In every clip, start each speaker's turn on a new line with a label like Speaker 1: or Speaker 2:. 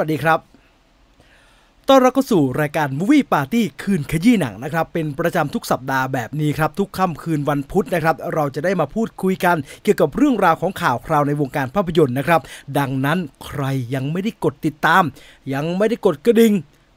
Speaker 1: วัสดีครับ ต้อนรับเข้าสู่รายการ Movie Party คืนขยี้หนังนะครับ เป็นประจำทุกสัปดาห์แบบนี้ครับ ทุกค่ำคืนวันพุธนะครับ เราจะได้มาพูดคุยกัน เกี่ยวกับเรื่องราวของข่าวคราวในวงการภาพยนตร์นะครับ ดังนั้นใครยังไม่ได้กดติดตาม ยังไม่ได้กดกระดิ่ง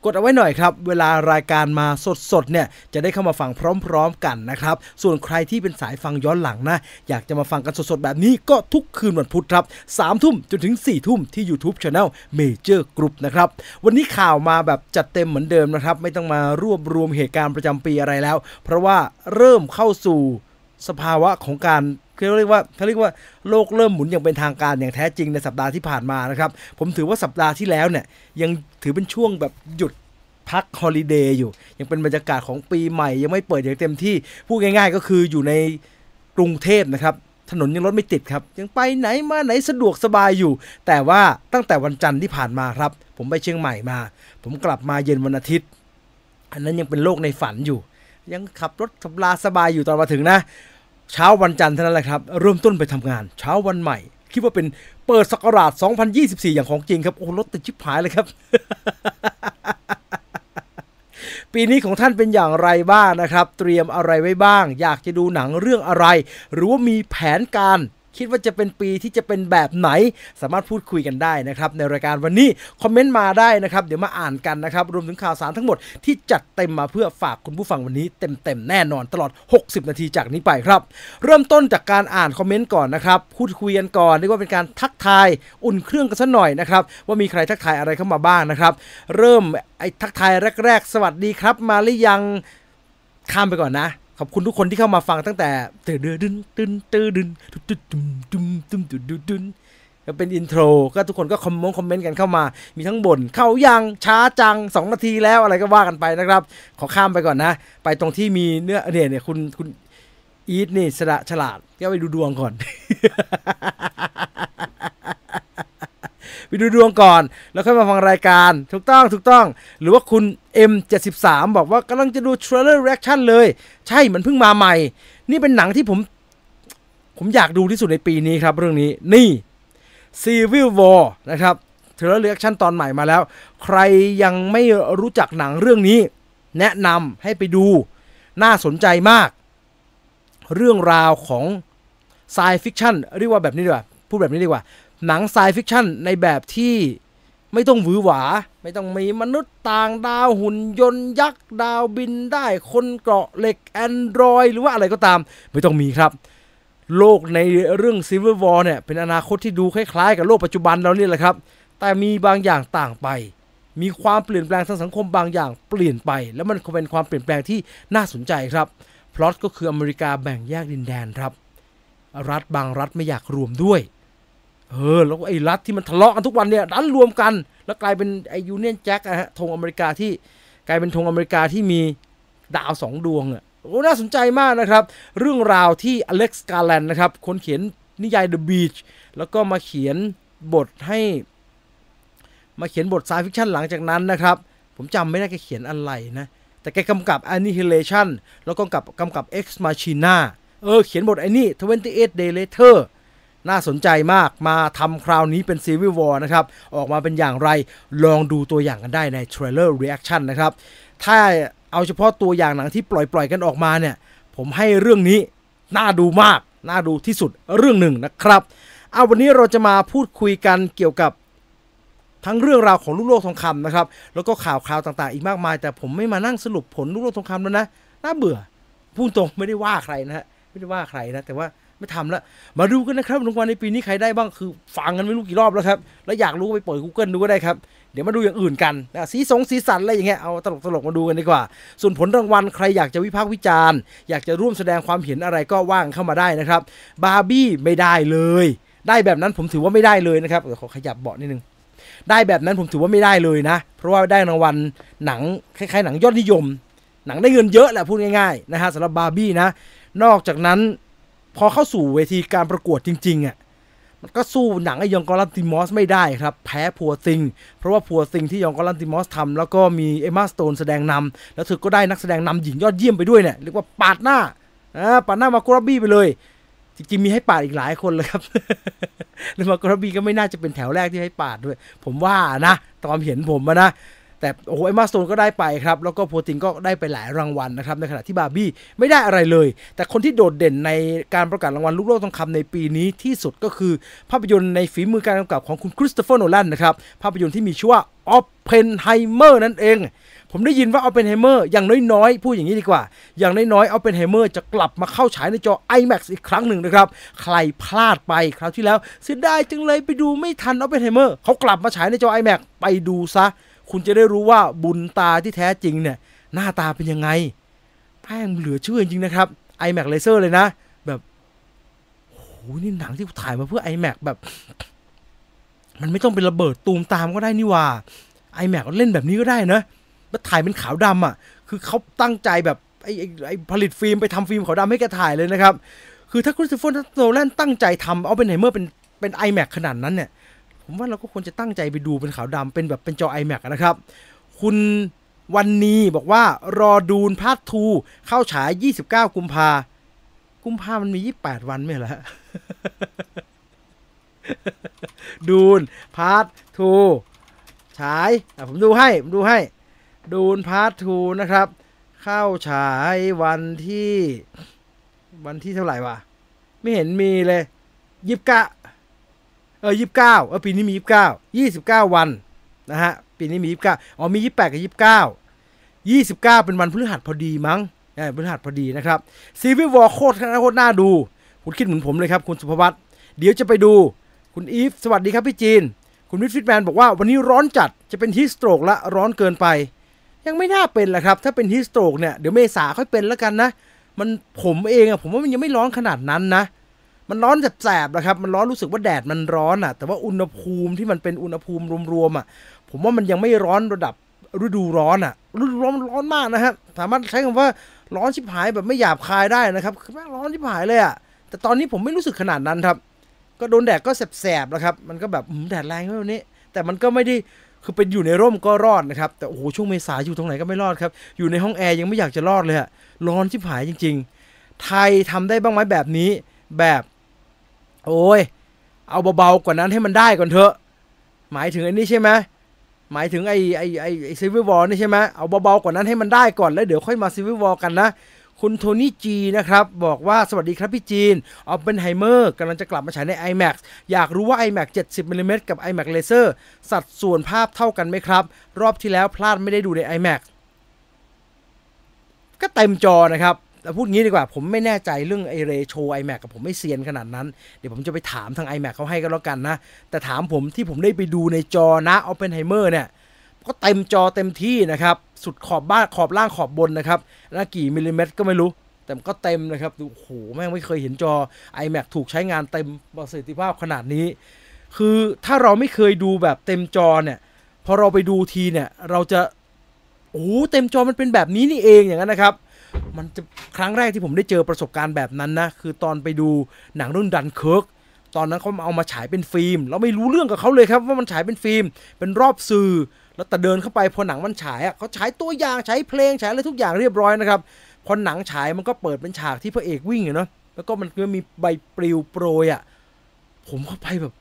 Speaker 1: กดเอาไว้หน่อยครับ เวลารายการมาสดๆเนี่ยจะได้เข้ามาฟังพร้อม ๆ กันนะครับ ส่วนใครที่เป็นสายฟังย้อนหลังนะ อยากจะมาฟังกันสดๆ แบบนี้ก็ทุกคืนวันพุธครับ3ทุ่มจนถึง4ทุ่มที่ YouTube Channel Major Group นะครับ วันนี้ข่าวมาแบบจัดเต็มเหมือนเดิมนะครับ ไม่ต้องมารวบรวมเหตุการณ์ประจำปีอะไรแล้ว เพราะว่าเริ่มเข้าสู่ สภาวะของการเขาเรียกว่าเขาเรียกว่าโลกเริ่มหมุนอย่างเป็นทางการอย่างแท้จริงในสัปดาห์ที่ผ่านมานะครับ ผมถือว่าสัปดาห์ที่แล้วเนี่ย ยังถือเป็นช่วงแบบหยุดพักฮอลิเดย์อยู่ ยังเป็นบรรยากาศของปีใหม่ ยังไม่เปิดอย่างเต็มที่ พูดง่าย ๆ ก็คืออยู่ในกรุงเทพนะครับ ถนนยังรถไม่ติดครับ ยังไปไหนมาไหนสะดวกสบายอยู่ แต่ว่าตั้งแต่วันจันทร์ที่ผ่านมาครับ ผมไปเชียงใหม่มา ผมกลับมาเย็นวันอาทิตย์ อันนั้นยังเป็นโลกในฝันอยู่ ยังขับรถสบายสบายอยู่ตอนมาถึงนะ เช้าวันจันทร์เท่านั้นแหละครับ เริ่มต้นไปทำงาน เช้าวันใหม่ คิดว่าเป็นเปิดศักราช 2024 อย่างของจริงครับ โอ้รถติดชิบหายเลยครับ ปีนี้ของท่านเป็นอย่างไรบ้างนะครับ เตรียมอะไรไว้บ้าง อยากจะดูหนังเรื่องอะไร หรือว่ามีแผนการ คิดว่าจะเป็นปีที่จะเป็นแบบไหน สามารถพูดคุยกันได้นะครับ ในรายการวันนี้คอมเมนต์มาได้นะครับ เดี๋ยวมาอ่านกันนะครับ รวมถึงข่าวสารทั้งหมดที่จัดเต็มมาเพื่อฝากคุณผู้ฟังวันนี้เต็มๆแน่นอนตลอด 60 นาทีจากนี้ไปครับ เริ่มต้นจากการอ่านคอมเมนต์ก่อนนะครับพูดคุยกันก่อนเรียกว่าเป็นการทักทายอุ่นเครื่องกันสักหน่อยนะครับว่ามีใครทักทายอะไรเข้ามาบ้างนะครับเริ่มไอ้ทักทายแรก ๆ สวัสดีครับ มาหรือยังข้ามไปก่อนนะ อบคุณทุกคนที่เข้ามาฟังตั้งแต่เตือเดือดึนตึนตือดึนตุตุตุมตุมตุมตุดุดุนก็เป็นอินโทรก็ทุกคนก็คอมมงคอมเมนต์กันเข้ามา มีทั้งบ่นเข้ายังช้าจัง 2 นาทีแล้วอะไรก็ว่ากันไปนะครับ ขอข้ามไปก่อนนะ ไปตรงที่มีเนื้อเนี่ยเนี่ยคุณคุณอีทนี่สละฉลาดก็ไปดูดวงก่อน ไปดูดวงก่อน แล้วค่อยมาฟังรายการ ถูกต้องถูกต้อง หรือว่าคุณ M73 บอกว่ากำลังจะดู trailer reaction เลย ใช่มันเพิ่งมาใหม่ นี่เป็นหนังที่ผม ผมอยากดูที่สุดในปีนี้ครับเรื่องนี้นี่ Civil War นะครับ trailer reaction ตอนใหม่มาแล้ว ใครยังไม่รู้จักหนังเรื่องนี้ แนะนำให้ไปดูน่าสนใจมาก เรื่องราวของ science fiction เรียกว่าแบบนี้ดีกว่าพูดแบบนี้ดีกว่า หนัง sci-fiction ในแบบที่ไม่ต้องหวือหวา ไม่ต้องมีมนุษย์ต่างดาวหุ่นยนต์ยักษ์ดาวบินได้คนเกราะเหล็ก android หรือว่าอะไรก็ตาม ไม่ต้องมีครับ โลกในเรื่อง Civil War เนี่ย เป็นอนาคตที่ดูคล้ายๆ กับโลกปัจจุบันเราเนี่ยแหละครับ แต่มีบางอย่างต่างไป มีความเปลี่ยนแปลงทางสังคมบางอย่างเปลี่ยนไป แล้วมันเป็นความเปลี่ยนแปลงที่น่าสนใจครับพลอตก็คืออเมริกาแบ่งแยกดินแดนครับ รัฐบางรัฐไม่อยากรวมด้วย เออแล้วไอ้รัฐที่มันทะเลาะกันทุกวันเนี่ยดันรวมกัน แล้วกลายเป็นไอ้ Union Jack อะฮะธงอเมริกาที่กลายเป็นธงอเมริกาที่มีดาวสองดวงอะโอ้น่าสนใจมากนะครับ เรื่องราวที่ Alex Garland นะครับคนเขียนนิยาย The Beach แล้วก็มาเขียนบทให้ มาเขียนบท sci-fiction หลังจากนั้นนะครับ ผมจำไม่ได้แกเขียนอะไรนะ แต่แกกำกับ Annihilation แล้วก็กำกับกำกับ Ex Machina เออ เขียนบทไอ้นี่ 28 Day Later น่าสนใจมากมาทำคราวนี้เป็น Civil War นะครับ ออกมาเป็นอย่างไรลองดูตัวอย่างกันได้ใน Trailer Reaction นะครับ ถ้าเอาเฉพาะตัวอย่างหนังที่ปล่อยๆกันออกมาเนี่ย ผมให้เรื่องนี้น่าดูมาก น่าดูที่สุดเรื่องหนึ่งนะครับ เอาวันนี้เราจะมาพูดคุยกันเกี่ยวกับทั้งเรื่องราวของลูกโลกทองคำนะครับ แล้วก็ข่าวคราวต่างๆ อีกมากมาย แต่ผมไม่มานั่งสรุปผลลูกโลกทองคำแล้วนะ น่าเบื่อ พูดตรงไม่ได้ว่าใครนะฮะ ไม่ได้ว่าใครนะ แต่ว่า ไม่ทำล้วมาดูกันนะครับรางวัลในปีนี้ใครได้บ้างคือฟังกันไม่รู้กี่รอบแล้วครับ แล้วอยากรู้ก็ไปเปิด Google ดูก็ได้ครับ เดี๋ยวมาดูอย่างอื่นกันนะสีสงสีสันอะไรอย่างเงี้ยเอาตลกตลกมาดูกันดีกว่า ส่วนผลรางวัลใครอยากจะวิพากษ์วิจารณ์ อยากจะร่วมแสดงความเห็นอะไรก็ว่างเข้ามาได้นะครับบาร์บี้ไม่ได้เลย ได้แบบนั้นผมถือว่าไม่ได้เลยนะครับเดี๋ยวขอขยับเบาะนิดนึงได้แบบนั้นผมถือว่าไม่ได้เลยนะ เพราะว่าได้รางวัลหนังคล้ายๆหนังยอดนิยม หนังได้เงินเยอะแหละพูดง่ายๆนะฮะสำหรับบาร์บี้นะ นอกจากนั้น พอเข้าสู่เวทีการประกวดจริงๆอะมันก็สู้หนังไอ้ยองกอลันติมอสไม่ได้ครับ แพ้พัวซิง เพราะว่าพัวซิงที่ยองกอลันติมอสทำแล้วก็มีเอมมาสโตนแสดงนำแล้วเธอก็ได้นักแสดงนำหญิงยอดเยี่ยมไปด้วยเนี่ยเรียกว่าปาดหน้าอ่าปาดหน้า Margot Robbie ไปเลย จริงๆมีให้ปาดอีกหลายคนเลยครับแล้ว Margot Robbie ก็ไม่น่าจะเป็นแถวแรกที่ให้ปาดด้วย ผมว่านะ ตอนเห็นผมนะ แต่โอ้โห Emma Stone ก็ได้ไปครับ แล้วก็ Poor Things ก็ได้ไปหลายรางวัลนะครับ ในขณะที่บาร์บี้ไม่ได้อะไรเลย แต่คนที่โดดเด่นในการประกาศรางวัลลูกโลกทองคำในปีนี้ที่สุดก็คือ ภาพยนตร์ในฝีมือการกำกับของคุณ Christopher Nolan นะครับ ภาพยนตร์ที่มีชื่อว่าออฟเพนไฮเมอร์นั่นเอง ผมได้ยินว่าเอาเป็นไฮเมอร์อย่างน้อยๆ พูดอย่างนี้ดีกว่า อย่างน้อยๆเอาเป็นไฮเมอร์จะกลับมาเข้าฉายในจอ IMAX อีกครั้งหนึ่งนะครับ ใครพลาดไปคราวที่แล้วเสียดายจังเลยไปดูไม่ทันเอาเป็นไฮเมอร์เขากลับมาฉายในจอ IMAX ไปดูซะ คุณจะได้รู้ว่าบุญตาที่แท้จริงเนี่ยหน้าตาเป็นยังไง แม่งเหลือเชื่อจริงๆนะครับ IMAX Laser เลยนะ แบบโอ้โหนี่หนังที่ถ่ายมาเพื่อ IMAX แบบ มันไม่ต้องเป็นระเบิดตูมตามก็ได้นี่หว่า IMAX เล่นแบบนี้ก็ได้นะแล้วถ่ายเป็นขาวดำอะ คือเขาตั้งใจแบบไอ้ไอ้ไอ้ผลิตฟิล์มไปทำฟิล์มขาวดำให้แกถ่ายเลยนะครับ คือถ้า Christopher Nolan ตั้งใจทำเอาเป็นไฮเมอร์เป็นเป็น IMAX ขนาดนั้นเนี่ย ผมว่าเราก็ควรจะตั้งใจไปดูเป็นขาวดำเป็นแบบเป็นจอ IMAX นะครับ คุณวันนี้บอกว่ารอ Dune Part Two เข้าฉาย 29 กุมภากุมภามันมี 28 วันไม่เหรอฮะ Dune Part Two ฉายผมดูให้ผมดูให้ Dune Part Two นะครับ เข้าฉายวันที่ วันที่เท่าไหร่วะ ไม่เห็นมีเลยยี่สิบเก้า เออยี่สิบเก้าเออปีนี้มียี่สิบเก้ายี่สิบเก้าวันนะฮะปีนี้มียี่สิบเก้าอ๋อมียี่สิบแปดกับยี่สิบเก้ายี่สิบเก้าเป็นวันพฤหัสพอดีมั้งเออพฤหัสพอดีนะครับซีวิวอลโคตรโคตรน่าดู คุณคิดเหมือนผมเลยครับ คุณสุภวัตเดี๋ยวจะไปดูคุณอีฟสวัสดีครับพี่จีน คุณวิทฟิตแมนบอกว่าวันนี้ร้อนจัดจะเป็นฮีสโตรกละร้อนเกินไป ยังไม่น่าเป็นแหละครับ ถ้าเป็นฮีสโตรกเนี่ยเดี๋ยวเมษาค่อยเป็นแล้วกันนะ มันผมเองอะผมว่ามันยังไม่ร้อนขนาดนั้นนะ มันร้อนแสบๆนะครับ มันร้อนรู้สึกว่าแดดมันร้อนอะแต่ว่าอุณหภูมิที่มันเป็นอุณหภูมิรวมๆอะผมว่ามันยังไม่ร้อนระดับฤดูร้อนอะฤดูร้อนมันร้อนมากนะฮะ สามารถใช้คำว่าร้อนชิบหายแบบไม่หยาบคายได้นะครับคือแม่งร้อนชิบหายเลยอะแต่ตอนนี้ผมไม่รู้สึกขนาดนั้นครับ ก็โดนแดดก็แสบๆแล้วครับ มันก็แบบแดดแรงแบบนี้ แต่มันก็ไม่ได้คือเป็นอยู่ในร่มก็รอดนะครับ แต่โอ้โหช่วงเมษาอยู่ตรงไหนก็ไม่รอดครับ อยู่ในห้องแอร์ยังไม่อยากจะรอดเลยอะร้อนชิบหายจริง ๆ ไทยทำได้บ้างไหมแบบนี้แบบ โอ้ย เอาเบาๆกว่านั้นให้มันได้ก่อนเถอะ หมายถึงอันนี้ใช่ไหมหมายถึงไอ้ไอ้ไอ้ไอ้ Civil War นี่ใช่ไหมเอาเบาๆกว่านั้นให้มันได้ก่อนแล้วเดี๋ยวค่อยมา Civil War กันนะ คุณ Tony G นะครับ บอกว่าสวัสดีครับพี่จินเอาเป็นไฮเมอร์กำลังจะกลับมาฉายใน IMAX อยากรู้ว่า IMAX 70มิลลิเมตรกับ IMAX Laser สัดส่วนภาพเท่ากันไหมครับ รอบที่แล้วพลาดไม่ได้ดูใน IMAX ก็เต็มจอนะครับ แต่พูดงี้ดีกว่าผมไม่แน่ใจเรื่องไอเรโช IMAX กับผมไม่เซียนขนาดนั้น เดี๋ยวผมจะไปถามทาง iMac เขาให้ก็แล้วกันนะ แต่ถามผมที่ผมได้ไปดูในจอนะเอาเป็นไฮเมอร์เนี่ยก็เต็มจอเต็มที่นะครับ สุดขอบบ้านขอบล่างขอบบนนะครับน่ากี่มิลลิเมตรก็ไม่รู้ แต่มันก็เต็มนะครับดูโหแม่งไม่เคยเห็นจอ iMac ถูกใช้งานเต็มประสิทธิภาพขนาดนี้ คือถ้าเราไม่เคยดูแบบเต็มจอเนี่ยพอเราไปดูทีเนี่ยเราจะโอ้โหเต็มจอมันเป็นแบบนี้นี่เองอย่างนั้นนะครับ มันจะครั้งแรกที่ผมได้เจอประสบการณ์แบบนั้นนะ คือตอนไปดูหนังเรื่องดันเคิร์กตอนนั้นเขาเอามาฉายเป็นฟิล์มเราไม่รู้เรื่องกับเขาเลยครับว่ามันฉายเป็นฟิล์ม เป็นรอบสื่อ แล้วแต่เดินเข้าไปพอหนังมันฉายอะเขาฉายตัวอย่างฉายเพลงฉายอะไรทุกอย่างเรียบร้อยนะครับพอหนังฉายมันก็เปิดเป็นฉากที่พระเอกวิ่งอยู่เนาะแล้วก็มันก็มีใบปลิวโปรยอะผมเข้าไปแบบ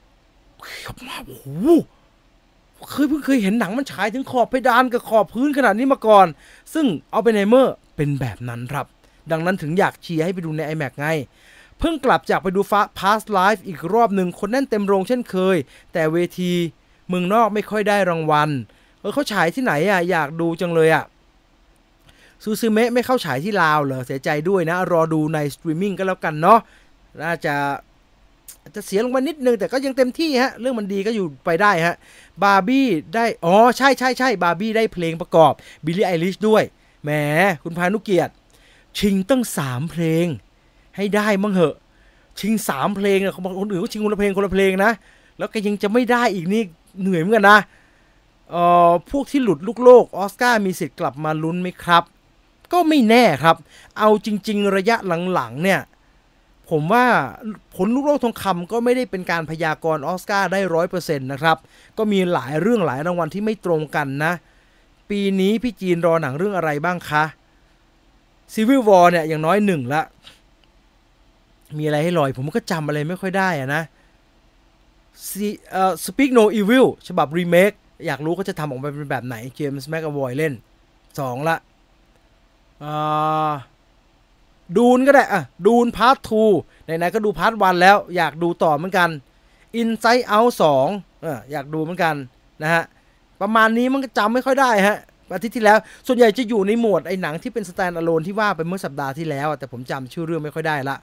Speaker 1: ขับมาโอ้โหเคยเพิ่งเคยเห็นหนังมันฉายถึงขอบเพดานกับขอบพื้นขนาดนี้มาก่อน ซึ่งเอาไปไนเมอร์ เป็นแบบนั้นครับ ดังนั้นถึงอยากเชียร์ให้ไปดูใน IMAX ไง เพิ่งกลับจากไปดูฟ้า Past Lives อีกรอบหนึ่งคนแน่นเต็มโรงเช่นเคย แต่เวทีเมืองนอกไม่ค่อยได้รางวัลเออเขาฉายที่ไหนอะอยากดูจังเลยอะซูซูเมะไม่เข้าฉายที่ลาวเหรอเสียใจด้วยนะ รอดูในสตรีมมิ่งก็แล้วกันเนาะน่าจะจจะเสียลงมานิดนึง แต่ก็ยังเต็มที่ฮะ เรื่องมันดีก็อยู่ไปได้ฮะบาร์บี้ได้ อ๋อ ใช่ใช่ใช่บาร์บี้ได้เพลงประกอบ Billie Eilish ด้วย แหมคุณพานุเกียรติ ชิงตั้งสามเพลง ให้ได้มั้งเหอะ ชิงสามเพลงอะคนอื่นก็ชิงคนละเพลงคนละเพลงนะ แล้วก็ยังจะไม่ได้อีกนี่เหนื่อยเหมือนกันนะเอ่อพวกที่หลุดลูกโลกออสการ์มีสิทธิ์กลับมาลุ้นไหมครับ ก็ไม่แน่ครับ เอาจริง ๆ ระยะหลังๆเนี่ยผมว่าผลลูกโลกทองคำก็ไม่ได้เป็นการพยากรณ์ออสการ์ได้ร้อยเปอร์เซ็นต์นะครับ ก็มีหลายเรื่องหลายรางวัลที่ไม่ตรงกันนะ ปีนี้พี่จีนรอหนังเรื่องอะไรบ้างคะ Civil War เนี่ยอย่างน้อยหนึ่งละ มีอะไรให้ลอยผมก็จำอะไรไม่ค่อยได้อะนะ See เอ่อ Speak No Evil ฉบับรีเมคอยากรู้ก็จะทำออกมาเป็นแบบไหนเจมส์แม็ก a วอยเล่นสองละDune ก็ได้อะ Dune Part Two ไหนๆก็ดู Part One แล้ว อยากดูต่อเหมือนกัน Inside Out 2อ่อยากดูเหมือนกันนะฮะ ประมาณนี้มันก็จำไม่ค่อยได้ฮะอาทิตย์ที่แล้ว ส่วนใหญ่จะอยู่ในหมวดไอ้หนังที่เป็น standalone ที่ว่าไปเมื่อสัปดาห์ที่แล้ว แต่ผมจำชื่อเรื่องไม่ค่อยได้ละ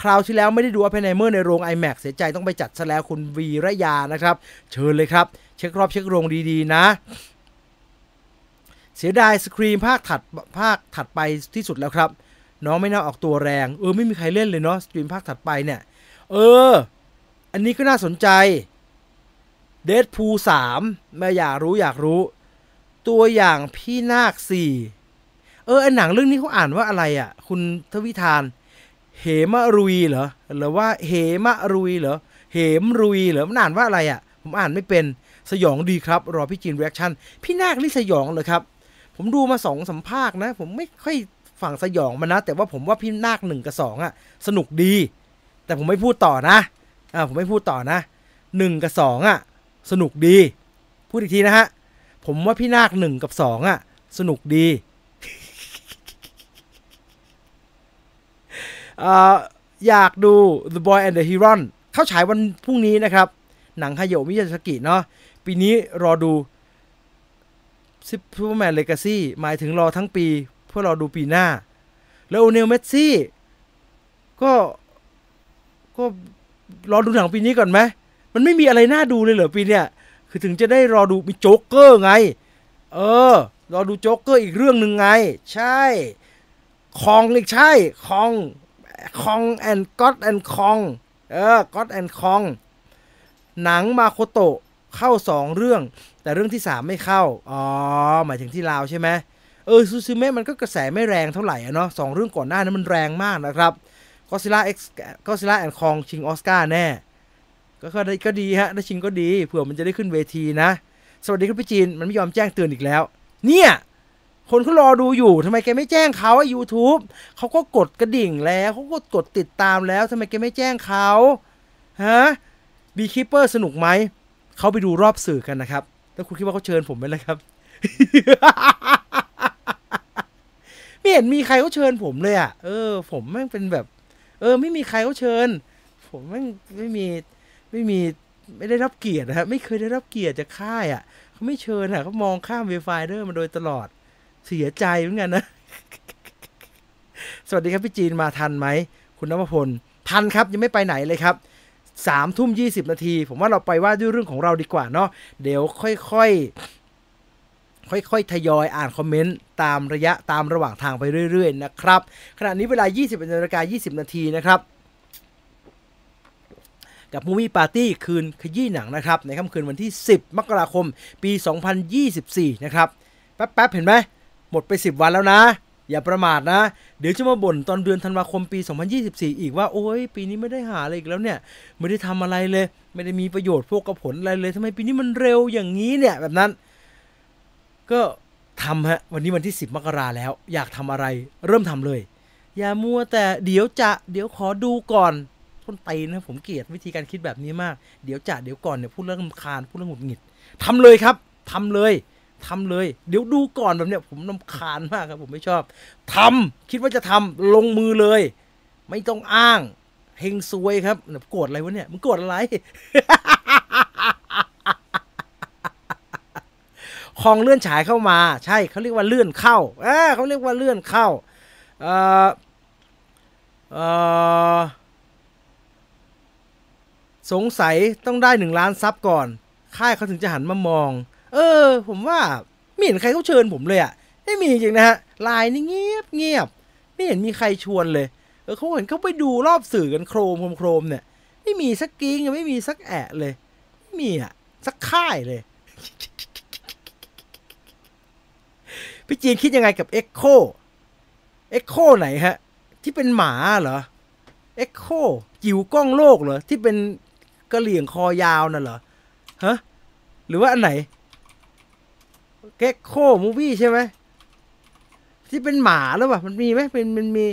Speaker 1: คราวที่แล้วไม่ได้ดูอ p พนเมอร์ในโรง IMAX เสียใจต้องไปจัดซะแล้วคุณวีระยานะครับ เชิญเลยครับ เช็ครอบเช็คโรงดีๆนะ เสียดายสครีมภาคถัดภาคถัดไปที่สุดแล้วครับ น้องไม่น่าออกตัวแรง เออไม่มีใครเล่นเลยเนาะสตรีมภาคถัดไปเนี่ย เออ อันนี้ก็น่าสนใจ เด p พูสามไมาอยากรู้อยากรู้ ตัวอย่างพี่นาคสี่เออไอหนังเรื่องนี้เขาอ่านว่าอะไรอะ คุณทวิธานเหมรุยเหรอหรือว่าเหมรุยเหรอเหมรุยเหรอมันอ่านว่าอะไรอะ ผมอ่านไม่เป็นสยองดีครับ รอพี่จีน reaction พี่นาคนี่สยองเลยครับ ผมดูมาสองสัมภาษณ์นะ ผมไม่ค่อยฝั่งสยองมานะ แต่ว่าผมว่าพี่นาคหนึ่งกับสองอะ สนุกดี แต่ผมไม่พูดต่อนะอ่าผมไม่พูดต่อนะหนึ่งกับสองอะ สนุกดี พูดอีกทีนะฮะ ผมว่าพี่นาคหนึ่งกับสองอะสนุกดีอยากดู The Boy and the Heron เข้าฉายวันพรุ่งนี้นะครับ หนังฮายาโอะมิยาซากิเนาะปีนี้รอดู Superman Legacy หมายถึงรอทั้งปี เพื่อรอดูปีหน้า แล้วโอเนลเมสซี่ก็ก็รอดูหนังปีนี้ก่อนไหม มันไม่มีอะไรน่าดูเลยเหรอปีเนี้ยคือถึงจะได้รอดูมีโจ๊กเกอร์ไง เออ รอดูโจ๊กเกอร์อีกเรื่องหนึ่งไง ใช่Kong อีกใช่ Kong Kong and God and Kong เออ God and Kong หนังมาโคโตะเข้าสองเรื่อง แต่เรื่องที่สามไม่เข้า อ๋อ หมายถึงที่ลาวใช่ไหมเออซูซูเมะมันก็กระแสไม่แรงเท่าไหร่อะเนาะสองเรื่องก่อนหน้านั้นมันแรงมากนะครับ Godzilla x Godzilla and Kong ชิงออสการ์แน่ ก็ก็ได้ก็ดีฮะได้ชิงก็ดีเผื่อมันจะได้ขึ้นเวทีนะ สวัสดีครับพี่จีนมันไม่ยอมแจ้งเตือนอีกแล้ว เนี่ย คนเขารอดูอยู่ทำไมแกไม่แจ้งเขาอะ YouTube เขาก็กดกระดิ่งแล้วเขาก็กดติดตามแล้วทำไมแกไม่แจ้งเขาฮะบีคิปเปอร์สนุกไหมเขาไปดูรอบสื่อกันนะครับแล้วคุณคิดว่าเขาเชิญผมไหมล่ะครับไม่เห็นมีใครเขาเชิญผมเลยอะ เออ ผมแม่งเป็นแบบ เออ ไม่มีใครเขาเชิญ ผมแม่งไม่มี ไม่มีไม่ได้รับเกียรตินะครับไม่เคยได้รับเกียรติจากค่ายอะเขาไม่เชิญอะเขามองข้ามเวฟไฟเดอร์มาโดยตลอดเสียใจเหมือนกันนะ สวัสดีครับพี่จีนมาทันไหม คุณนวพล ทันครับ ยังไม่ไปไหนเลยครับสามทุ่มยี่สิบนาที ผมว่าเราไปว่าด้วยเรื่องของเราดีกว่าเนาะเดี๋ยวค่อยๆ ค่อยๆ ทยอยอ่านคอมเมนต์ตามระยะตามระหว่างทางไปเรื่อยๆ นะครับ ขณะนี้เวลา20นาฬิกา20 นาทีนะครับ กับมูมี่ปาร์ตี้คืนขยี้หนังนะครับ ในค่ำคืนวันที่ 10 มกราคม ปี 2024 นะครับ แป๊บๆ เห็นไหม หมดไป 10 วันแล้วนะ อย่าประมาทนะ เดี๋ยวจะมาบ่นตอนเดือนธันวาคมปี 2024 อีกว่า โอ้ยปีนี้ไม่ได้หาอะไรอีกแล้วเนี่ย ไม่ได้ทำอะไรเลย ไม่ได้มีประโยชน์พวกกับผลอะไรเลยทำไมปีนี้มันเร็วอย่างนี้เนี่ยแบบนั้น ก็ทำฮะวันนี้วันที่ 10 มกราแล้ว อยากทำอะไรเริ่มทำเลย อย่ามัวแต่เดี๋ยวจะเดี๋ยวขอดูก่อน ต้นตีนนะผมเกลียดวิธีการคิดแบบนี้มาก เดี๋ยวจะเดี๋ยวก่อนเนี่ยพูดเรื่องรำคาญพูดเรื่องหงุดหงิดทำเลยครับทำเลยทำเลย เดี๋ยวดูก่อนแบบเนี้ยผมนำคาญมากครับผมไม่ชอบทำคิดว่าจะทำลงมือเลย ไม่ต้องอ้างเฮงซวยครับเนี่ยโกรธอะไรวะเนี่ยมึงโกรธอะไรคลองเลื่อนฉายเข้ามา ใช่เขาเรียกว่าเลื่อนเข้าเออเขาเรียกว่าเลื่อนเข้าเอ่อเอ่อ สงสัยต้องได้หนึ่งล้านซับก่อน ค่ายเขาถึงจะหันมามอง เออ ผมว่าไม่เห็นใครเขาเชิญผมเลยอะ่ะไม่มีจริงนะฮะไลน์นี่เงียบเงียบไม่เห็นมีใครชวนเลยเออเขาเห็นเขาไปดูรอบสื่อกันโครมโครมเนี่ย ไม่มีสักกิ้งไม่มีสักแอะเลยไม่มีอะสักค่ายเลยพี่จีนคิดยังไงกับ Echo Echo ไหนฮะ ที่เป็นหมาเหรอ Echo จิ๋วกล้องโลกเหรอ ที่เป็น กะเหลี่ยงคอยาวน่ะเหรอฮะหรือว่าอันไหน Gecko Movie ใช่ไหมที่เป็นหมาหรือเปล่ามันมีไหมเป็นมันมี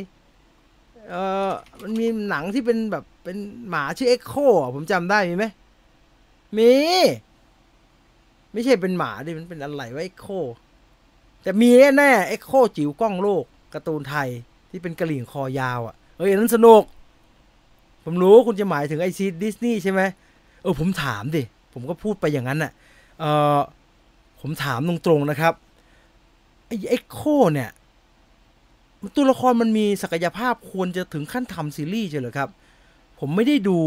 Speaker 1: เออมันมีหนังที่เป็นแบบเป็นหมาชื่อเอ็กโคผมจำได้มีไหมมี ไม่ใช่เป็นหมาดิมันเป็นอะไรวะ Echo แต่มีแน่ๆ Echo จิ๋วก้องโลกการ์ตูนไทยที่เป็นกะเหรี่ยงคอยาวอะ่ะเอ้ยอันนั้นสนุก ผมรู้คุณจะหมายถึงไอซีรีส์ดิสนีย์ใช่ไหมเออผมถามดิ ผมก็พูดไปอย่างนั้นน่ะเออผมถามตรงๆนะครับไอเอ็กโคเนี่ยตัวละครมันมีศักยภาพควรจะถึงขั้นทำซีรีส์เลยเหรอครับ ผมไม่ได้ดู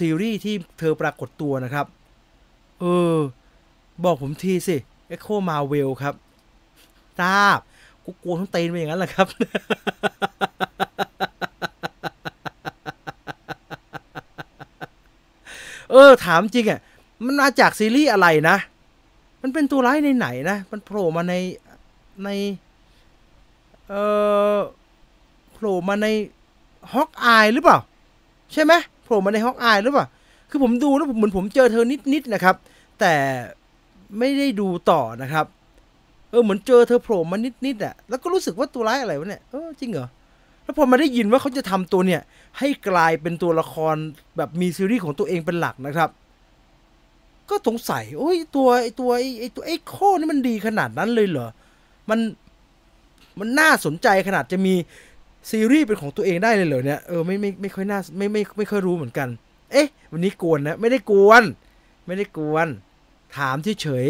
Speaker 1: ซีรีส์ที่เธอปรากฏตัวนะครับ เออ บอกผมทีสิ Echo Marvel ครับทราบกูกลัวทั้งเตนไปอย่างนั้นแหละครับ เออ ถามจริงอะ มันมาจากซีรีส์อะไรนะ มันเป็นตัวร้ายในไหนนะ มันโผล่มาในใน เออโผล่มาในฮอกอายหรือเปล่า ใช่ไหมโผล่มาในฮอกอายหรือเปล่า คือผมดูแล้วเหมือนผมเจอเธอนิดๆนะครับ แต่ไม่ได้ดูต่อนะครับ เออเหมือนเจอเธอโผล่มานิดๆอะ แล้วก็รู้สึกว่าตัวร้ายอะไรวะเนี่ย เออจริงเหรอ แล้วพอมาได้ยินว่าเขาจะทำตัวเนี่ย ให้กลายเป็นตัวละครแบบมีซีรีส์ของตัวเองเป็นหลักนะครับ ก็สงสัย โอ้ยตัวไอตัวไอตัวไอโคนี่มันดีขนาดนั้นเลยเหรอ มันมันน่าสนใจขนาดจะมีซีรีส์เป็นของตัวเองได้เลยเหรอเนี่ยเออไม่ไม่ไม่ค่อยน่าไม่ไม่ไม่ค่อยรู้เหมือนกัน เอ๊ะ วันนี้กวนนะไม่ได้กวน ไม่ได้กวน ถามเฉย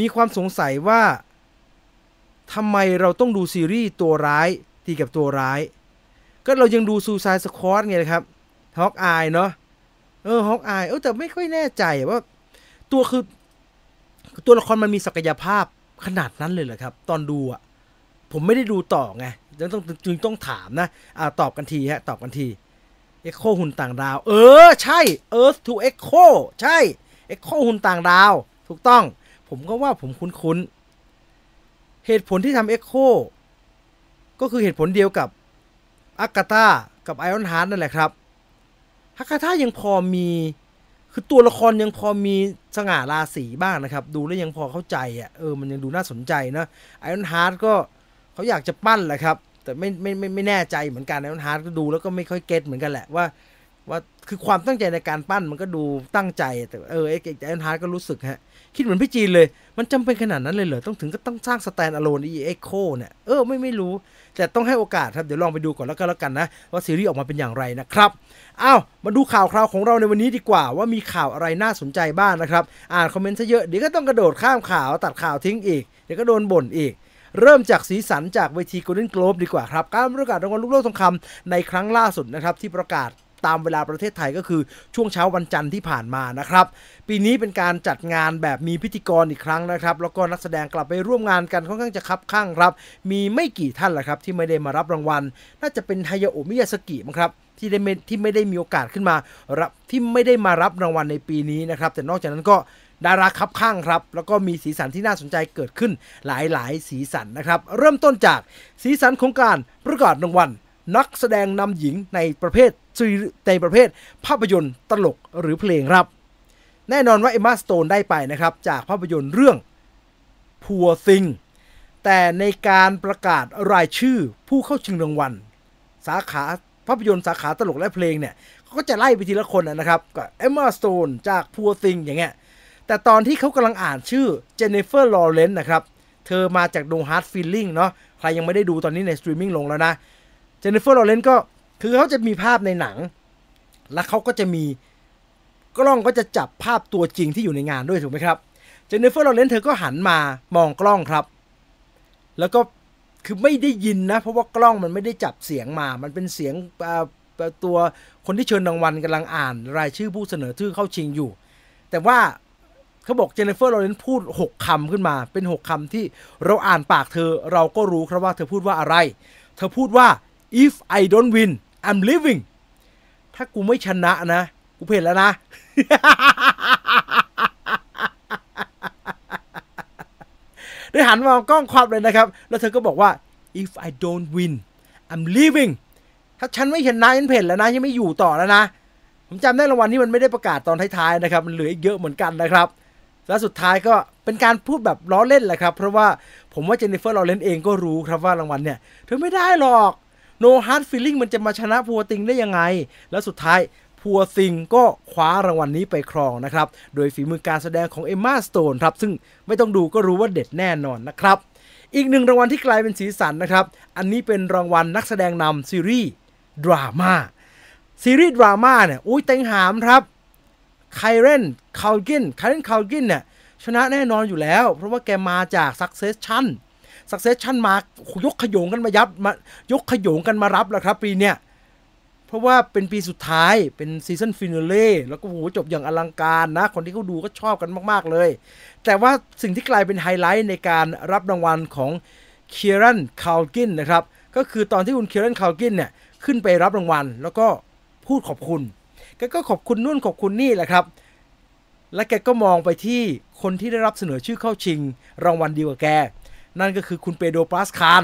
Speaker 1: มีความสงสัยว่าทำไมเราต้องดูซีรีส์ตัวร้าย ตีกับตัวร้าย ก็เรายังดูซูซายสควอตไงครับHawkeye เนาะเออ Hawkeye เออแต่ไม่ค่อยแน่ใจว่า ตัวคือ ตัวละครมันมีศักยภาพขนาดนั้นเลยเหรอครับ ตอนดูอะผมไม่ได้ดูต่อไงจึงต้องจึงต้องถามนะอ่าตอบกันทีฮะตอบกันทีเอ็กโคหุ่นต่างดาว เออ ใช่ Earth to Echo ใช่เอ็กโคหุ่นต่างดาว ถูกต้อง ผมก็ว่าผมคุ้นๆเหตุผลที่ทำเอ็กโค ก็คือเหตุผลเดียวกับ Agatha กับ Ironheart นั่นแหละครับ Agatha ยังพอมี คือตัวละครยังพอมีสง่าราศีบ้างนะครับ ดูแล้วยังพอเข้าใจอะเออมันยังดูน่าสนใจนะ Ironheart ก็เขาอยากจะปั้นแหละครับ แต่ไม่ไม่ไม่ไม่แน่ใจเหมือนกัน Ironheart ก็ดูแล้วก็ไม่ค่อย get เหมือนกันแหละว่าว่าคือความตั้งใจในการปั้นมันก็ดูตั้งใจแต่เออไอ Ironheart ก็รู้สึกฮะ คิดเหมือนพี่จีนเลย มันจำเป็นขนาดนั้นเลยเหรอ ต้องถึงก็ต้องสร้าง standalone อี Echo เนี่ย เออ ไม่ไม่รู้ แต่ต้องให้โอกาสครับ เดี๋ยวลองไปดูก่อนแล้วก็แล้วกันนะ ว่าซีรีส์ออกมาเป็นอย่างไรนะครับ อ้าว มาดูข่าวคราวของเราในวันนี้ดีกว่า ว่ามีข่าวอะไรน่าสนใจบ้างนะครับ อ่านคอมเมนต์ซะเยอะ เดี๋ยวก็ต้องกระโดดข้ามข่าวตัดข่าวทิ้งอีก เดี๋ยวก็โดนบ่นอีกเริ่มจากสีสันจากเวที Golden Globe ดีกว่าครับ การประกาศรางวัลลูกโลกทองคำในครั้งล่าสุดนะครับ ที่ประกาศ ตามเวลาประเทศไทยก็คือช่วงเช้าวันจันทร์ที่ผ่านมานะครับ ปีนี้เป็นการจัดงานแบบมีพิธีกรอีกครั้งนะครับ แล้วก็นักแสดงกลับไปร่วมงานกันค่อนข้างจะคับข้างครับ มีไม่กี่ท่านแหละครับที่ไม่ได้มารับรางวัล น่าจะเป็นไฮยาโอมิยาสกิมั้งครับที่ได้ที่ไม่ได้มีโอกาสขึ้นมารับที่ไม่ได้มารับรางวัลในปีนี้นะครับ แต่นอกจากนั้นก็ดาราคับข้างครับ แล้วก็มีสีสันที่น่าสนใจเกิดขึ้นหลายๆ สีสันนะครับ เริ่มต้นจากสีสันของการประกาศรางวัลนักแสดงนำหญิงในประเภท ซีในประเภทภาพยนตร์ตลกหรือเพลงครับ แน่นอนว่าเอมมาสโตนได้ไปนะครับ จากภาพยนตร์เรื่อง Poor Things แต่ในการประกาศรายชื่อผู้เข้าชิงรางวัล สาขาภาพยนตร์สาขาตลกและเพลงเนี่ยเขาก็จะไล่ไปทีละคนนะครับก็เอมมาสโตนจาก Poor Thing อย่างเงี้ยแต่ตอนที่เขากำลังอ่านชื่อเจนนิเฟอร์ลอว์เรนซ์นะครับเธอมาจาก No Hard Feelings เนาะใครยังไม่ได้ดูตอนนี้ในสตรีมมิ่งลงแล้วนะเจนนิเฟอร์ลอว์เรนซ์ก็ คือเขาจะมีภาพในหนัง แล้วเขาก็จะมีกล้องก็จะจับภาพตัวจริงที่อยู่ในงานด้วยถูกไหมครับเจนนิเฟอร์ลอว์เรนซ์เธอก็หันมามองกล้องครับ แล้วก็คือไม่ได้ยินนะ เพราะว่ากล้องมันไม่ได้จับเสียงมา มันเป็นเสียงตัวคนที่เชิญรางวัลกำลังอ่าน รายชื่อผู้เสนอชื่อเข้าชิงอยู่ แต่ว่าเขาบอกเจนนิเฟอร์ลอเรนพูด 6คำขึ้นมา เป็น 6คำที่เราอ่านปากเธอเราก็รู้ครับว่าเธอพูดว่าอะไร เธอพูดว่า if I don't win I'm leaving ถ้ากูไม่ชนะนะ กูเพลแล้วนะ ได้หันมองกล้องความเลยนะครับ แล้วเธอก็บอกว่า if I don't win I'm leaving ถ้าฉันไม่ชนะฉันเพลแล้วนะฉันไม่อยู่ต่อแล้วนะ ผมจำได้รางวัลที่มันไม่ได้ประกาศตอนท้ายๆนะครับ มันเหลืออีกเยอะเหมือนกันนะครับ แล้วสุดท้ายก็เป็นการพูดแบบล้อเล่นแหละครับ เพราะว่าผมว่าเจนนิเฟอร์ลอเรนเองก็รู้ครับว่ารางวัลเนี่ยเธอไม่ได้หรอก no hard feeling มันจะมาชนะพัวติงได้ยังไง แล้วสุดท้ายพัวติงก็คว้ารางวัลนนี้ไปครองนะครับ โดยฝีมือการแสดงของเอมมาสโตนครับ ซึ่งไม่ต้องดูก็รู้ว่าเด็ดแน่นอนนะครับ อีกหนึ่งรางวัลที่กลายเป็นสีสันนะครับ อันนี้เป็นรางวัลนักแสดงนำซีรีส์ดราม่า ซีรีส์ดราม่าเนี่ย อุ้ยเต็งหามครับคีแรนคัลกินคีแรนคัลกินเนี่ยชนะแน่นอนอยู่แล้ว เพราะว่าแกมาจาก Succession Succession มายกขยงกันมายับมายกขยงกันมารับแล้วครับปีเนี้ยเพราะว่าเป็นปีสุดท้ายเป็น season finale แล้วก็โหจบอย่างอลังการนะ คนที่เขาดูก็ชอบกันมาก ๆ เลย แต่ว่าสิ่งที่กลายเป็นไฮไลท์ในการรับรางวัลของเคียรันคาลกินนะครับก็คือตอนที่คุณเคียรันคาลกินเนี่ยขึ้นไปรับรางวัล แล้วก็พูดขอบคุณแกก็ขอบคุณนู่นขอบคุณนี่แหละครับและแกก็มองไปที่คนที่ได้รับเสนอชื่อเข้าชิง รางวัลเดียวกับแก นั่นก็คือคุณเปโดรปาสคาล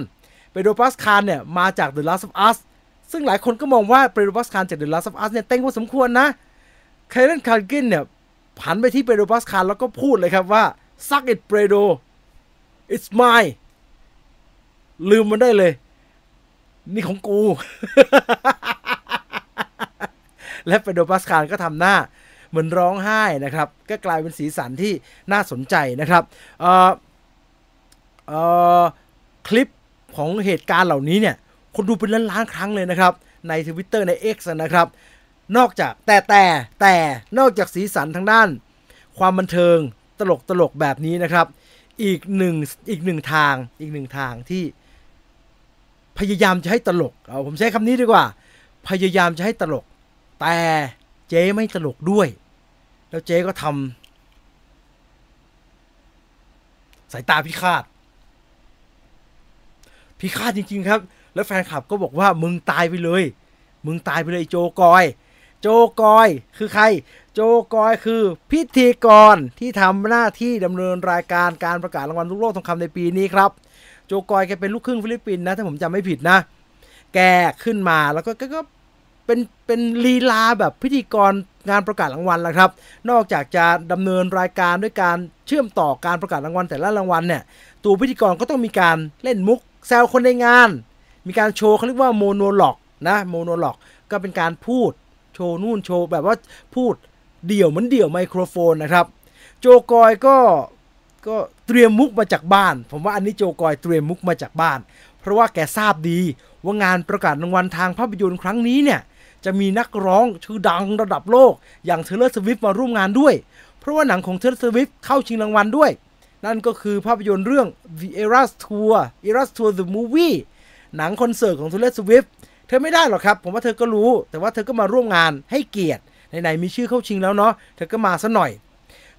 Speaker 1: เปโดรปาสคาลเนี่ยมาจาก The Last of Us ซึ่งหลายคนก็มองว่าเปโดรปาสคาลจาก The Last of Us เนี่ยเต้งพอสมควรนะคีแรนคัลกินเนี่ยหันไปที่เปโดรปาสคาลแล้วก็พูดเลยครับว่า suck it เปโด it's mine ลืมมันได้เลย นี่ของกู และเปโดรปาสคารก็ทำหน้าเหมือนร้องไห้นะครับ ก็กลายเป็นสีสันที่น่าสนใจนะครับเอ่อ คลิปของเหตุการณ์เหล่านี้เนี่ย คนดูเป็นล้านล้านๆครั้งเลยนะครับ ใน Twitter ใน X นะครับ นอกจากแต่แต่แต่นอกจากสีสันทางด้าน ความบันเทิงตลกตลกแบบนี้นะครับ อีกหนึ่งอีกหนึ่งทางอีกหนึ่งทางที่ พยายามจะให้ตลกเอาผมใช้คำนี้ดีกว่า พยายามจะให้ตลก แต่เจ๊ไม่ตลกด้วย แล้วเจ๊ก็ทำสายตาพิฆาต พิฆาตจริง ๆ ครับ แล้วแฟนคลับก็บอกว่ามึงตายไปเลย มึงตายไปเลยโจคอย โจคอยคือใคร โจคอยคือพิธีกรที่ทำหน้าที่ดำเนินรายการการประกาศรางวัลลูกโลกทองคำในปีนี้ครับ โจคอยแกเป็นลูกครึ่งฟิลิปปินส์นะถ้าผมจำไม่ผิดนะ แกขึ้นมาแล้วก็ก็ก็เป็นเป็นลีลาแบบพิธีกรงานประกาศรางวัลแหละครับ นอกจากจะดำเนินรายการด้วยการเชื่อมต่อการประกาศรางวัลแต่ละรางวัลเนี่ย ตัวพิธีกรก็ต้องมีการเล่นมุก แซวคนในงาน มีการโชว์เขาเรียกว่า monologue นะ monologue ก็เป็นการพูดโชว์นู่นโชว์แบบว่าพูดเดี่ยวเหมือนเดี่ยวไมโครโฟนนะครับ โจคอยก็ก็เตรียมมุกมาจากบ้าน ผมว่าอันนี้โจคอยเตรียมมุกมาจากบ้าน เพราะว่าแกทราบดีว่างานประกาศรางวัลทางภาพยนตร์ครั้งนี้เนี่ยจะมีนักร้องชื่อดังระดับโลก อย่างเทย์เลอร์สวิฟต์มาร่วมงานด้วย เพราะว่าหนังของเทย์เลอร์สวิฟต์เข้าชิงรางวัลด้วย นั่นก็คือภาพยนตร์เรื่อง The Eras Tour Eras Tour the Movie หนังคอนเสิร์ตของเทเลอร์สวิฟเธอไม่ได้หรอกครับ ผมว่าเธอก็รู้ แต่ว่าเธอก็มาร่วมงานให้เกียรติไหนๆมีชื่อเข้าชิงแล้วเนาะเธอก็มาซะหน่อย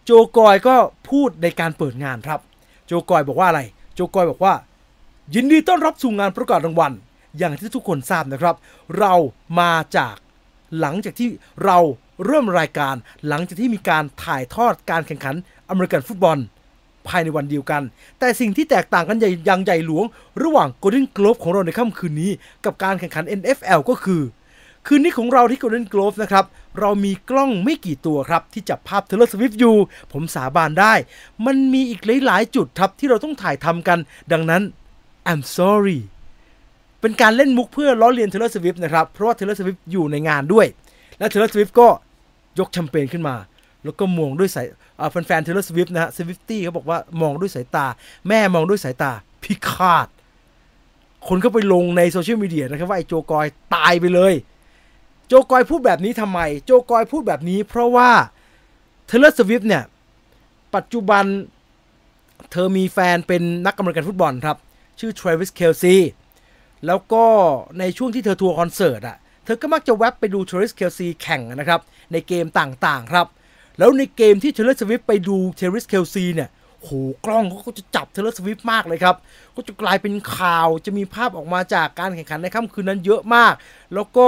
Speaker 1: โจกอยก็พูดในการเปิดงานครับ โจกอยบอกว่าอะไร โจกอยบอกว่า ยินดีต้อนรับสู่งานประกาศรางวัล อย่างที่ทุกคนทราบนะครับ เรามาจากหลังจากที่เราเริ่มรายการ หลังจากที่มีการถ่ายทอดการแข่งขันอเมริกันฟุตบอล ภายในวันเดียวกัน แต่สิ่งที่แตกต่างกันใหญ่ยังใหญ่หลวง ระหว่าง Golden Globe ของเราในค่ำคืนนี้ กับการแข่งขัน NFL ก็คือ คืนนี้ของเราที่ Golden Globe นะครับ เรามีกล้องไม่กี่ตัวครับ ที่จับภาพ Taylor Swift อยู่ ผมสาบานได้ มันมีอีกหลายๆ จุดครับที่เราต้องถ่ายทำกัน ดังนั้น I'm sorry เป็นการเล่นมุกเพื่อล้อเลียน Taylor Swift นะครับเพราะว่า Taylor Swift อยู่ในงานด้วย และ Taylor Swift ก็ยกแชมเปญขึ้นมา แล้วก็มองด้วยสายอ่าแฟนๆ Taylor Swift นะฮะ Swiftie เขาบอกว่ามองด้วยสายตา แม่มองด้วยสายตาพิฆาต คนก็ไปลงในโซเชียลมีเดียนะครับว่าไอ้โจกอยตายไปเลย โจกอยพูดแบบนี้ทำไม โจกอยพูดแบบนี้ เพราะว่า Taylor Swift เนี่ย ปัจจุบันเธอมีแฟนเป็นนักอเมริกันฟุตบอลครับ ชื่อ Travis Kelce แล้วก็ในช่วงที่เธอทัวร์คอนเสิร์ตอะเธอก็มักจะแวบไปดู Travis Kelce แข่งนะครับ ในเกมต่างๆครับ แล้วในเกมที่ Taylor Swift ไปดู Travis Kelce เนี่ยโหกล้องเขาก็จะจับ Taylor Swift มากเลยครับ ก็จะกลายเป็นข่าวจะมีภาพออกมาจากการแข่งขันในค่ำคืนนั้นเยอะมาก แล้วก็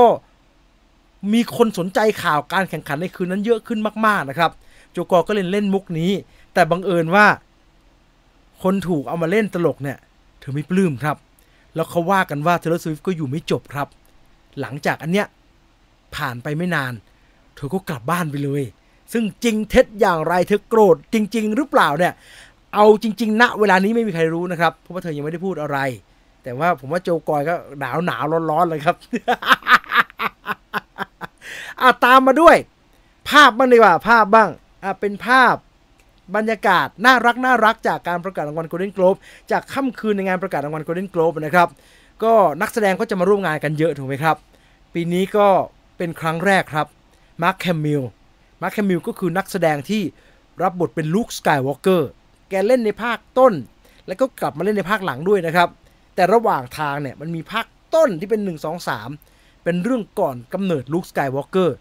Speaker 1: มีคนสนใจข่าวการแข่งขันในคืนนั้นเยอะขึ้นมากๆนะครับโจกอก็เล่นเล่นมุกนี้ แต่บังเอิญว่า คนถูกเอามาเล่นตลกเนี่ยเธอไม่ปลื้มครับ แล้วเขาว่ากันว่า Taylor Swift ก็อยู่ไม่จบครับ หลังจากอันเนี้ยผ่านไปไม่นาน เธอก็กลับบ้านไปเลย ซึ่งจริงเท็จอย่างไรเธอโกรธจริง ๆ หรือเปล่าเนี่ยเอาจริง ๆ ณเวลานี้ไม่มีใครรู้นะครับเพราะว่าเธอยังไม่ได้พูดอะไร แต่ว่าผมว่าโจกอยก็หนาวหนาวร้อนร้อนเลยครับอะตามมาด้วย ภาพบ้างดีกว่าภาพบ้างอะเป็นภาพบรรยากาศน่ารักน่ารักจากการประกาศรางวัล Golden Globe จากค่ำคืนในงานประกาศรางวัล Golden Globe นะครับ ก็นักแสดงก็จะมาร่วมงานกันเยอะถูกไหมครับ ปีนี้ก็เป็นครั้งแรกครับมาร์คแฮมิลล์ มาร์คแฮมิลล์ก็คือนักแสดงที่รับบทเป็นลุคสกายวอล์กเกอร์แกเล่นในภาคต้น แล้วก็กลับมาเล่นในภาคหลังด้วยนะครับ แต่ระหว่างทางเนี่ยมันมีภาคต้นที่เป็น 1 2 3 เป็นเรื่องก่อนกำเนิดลุคสกายวอล์กเกอร์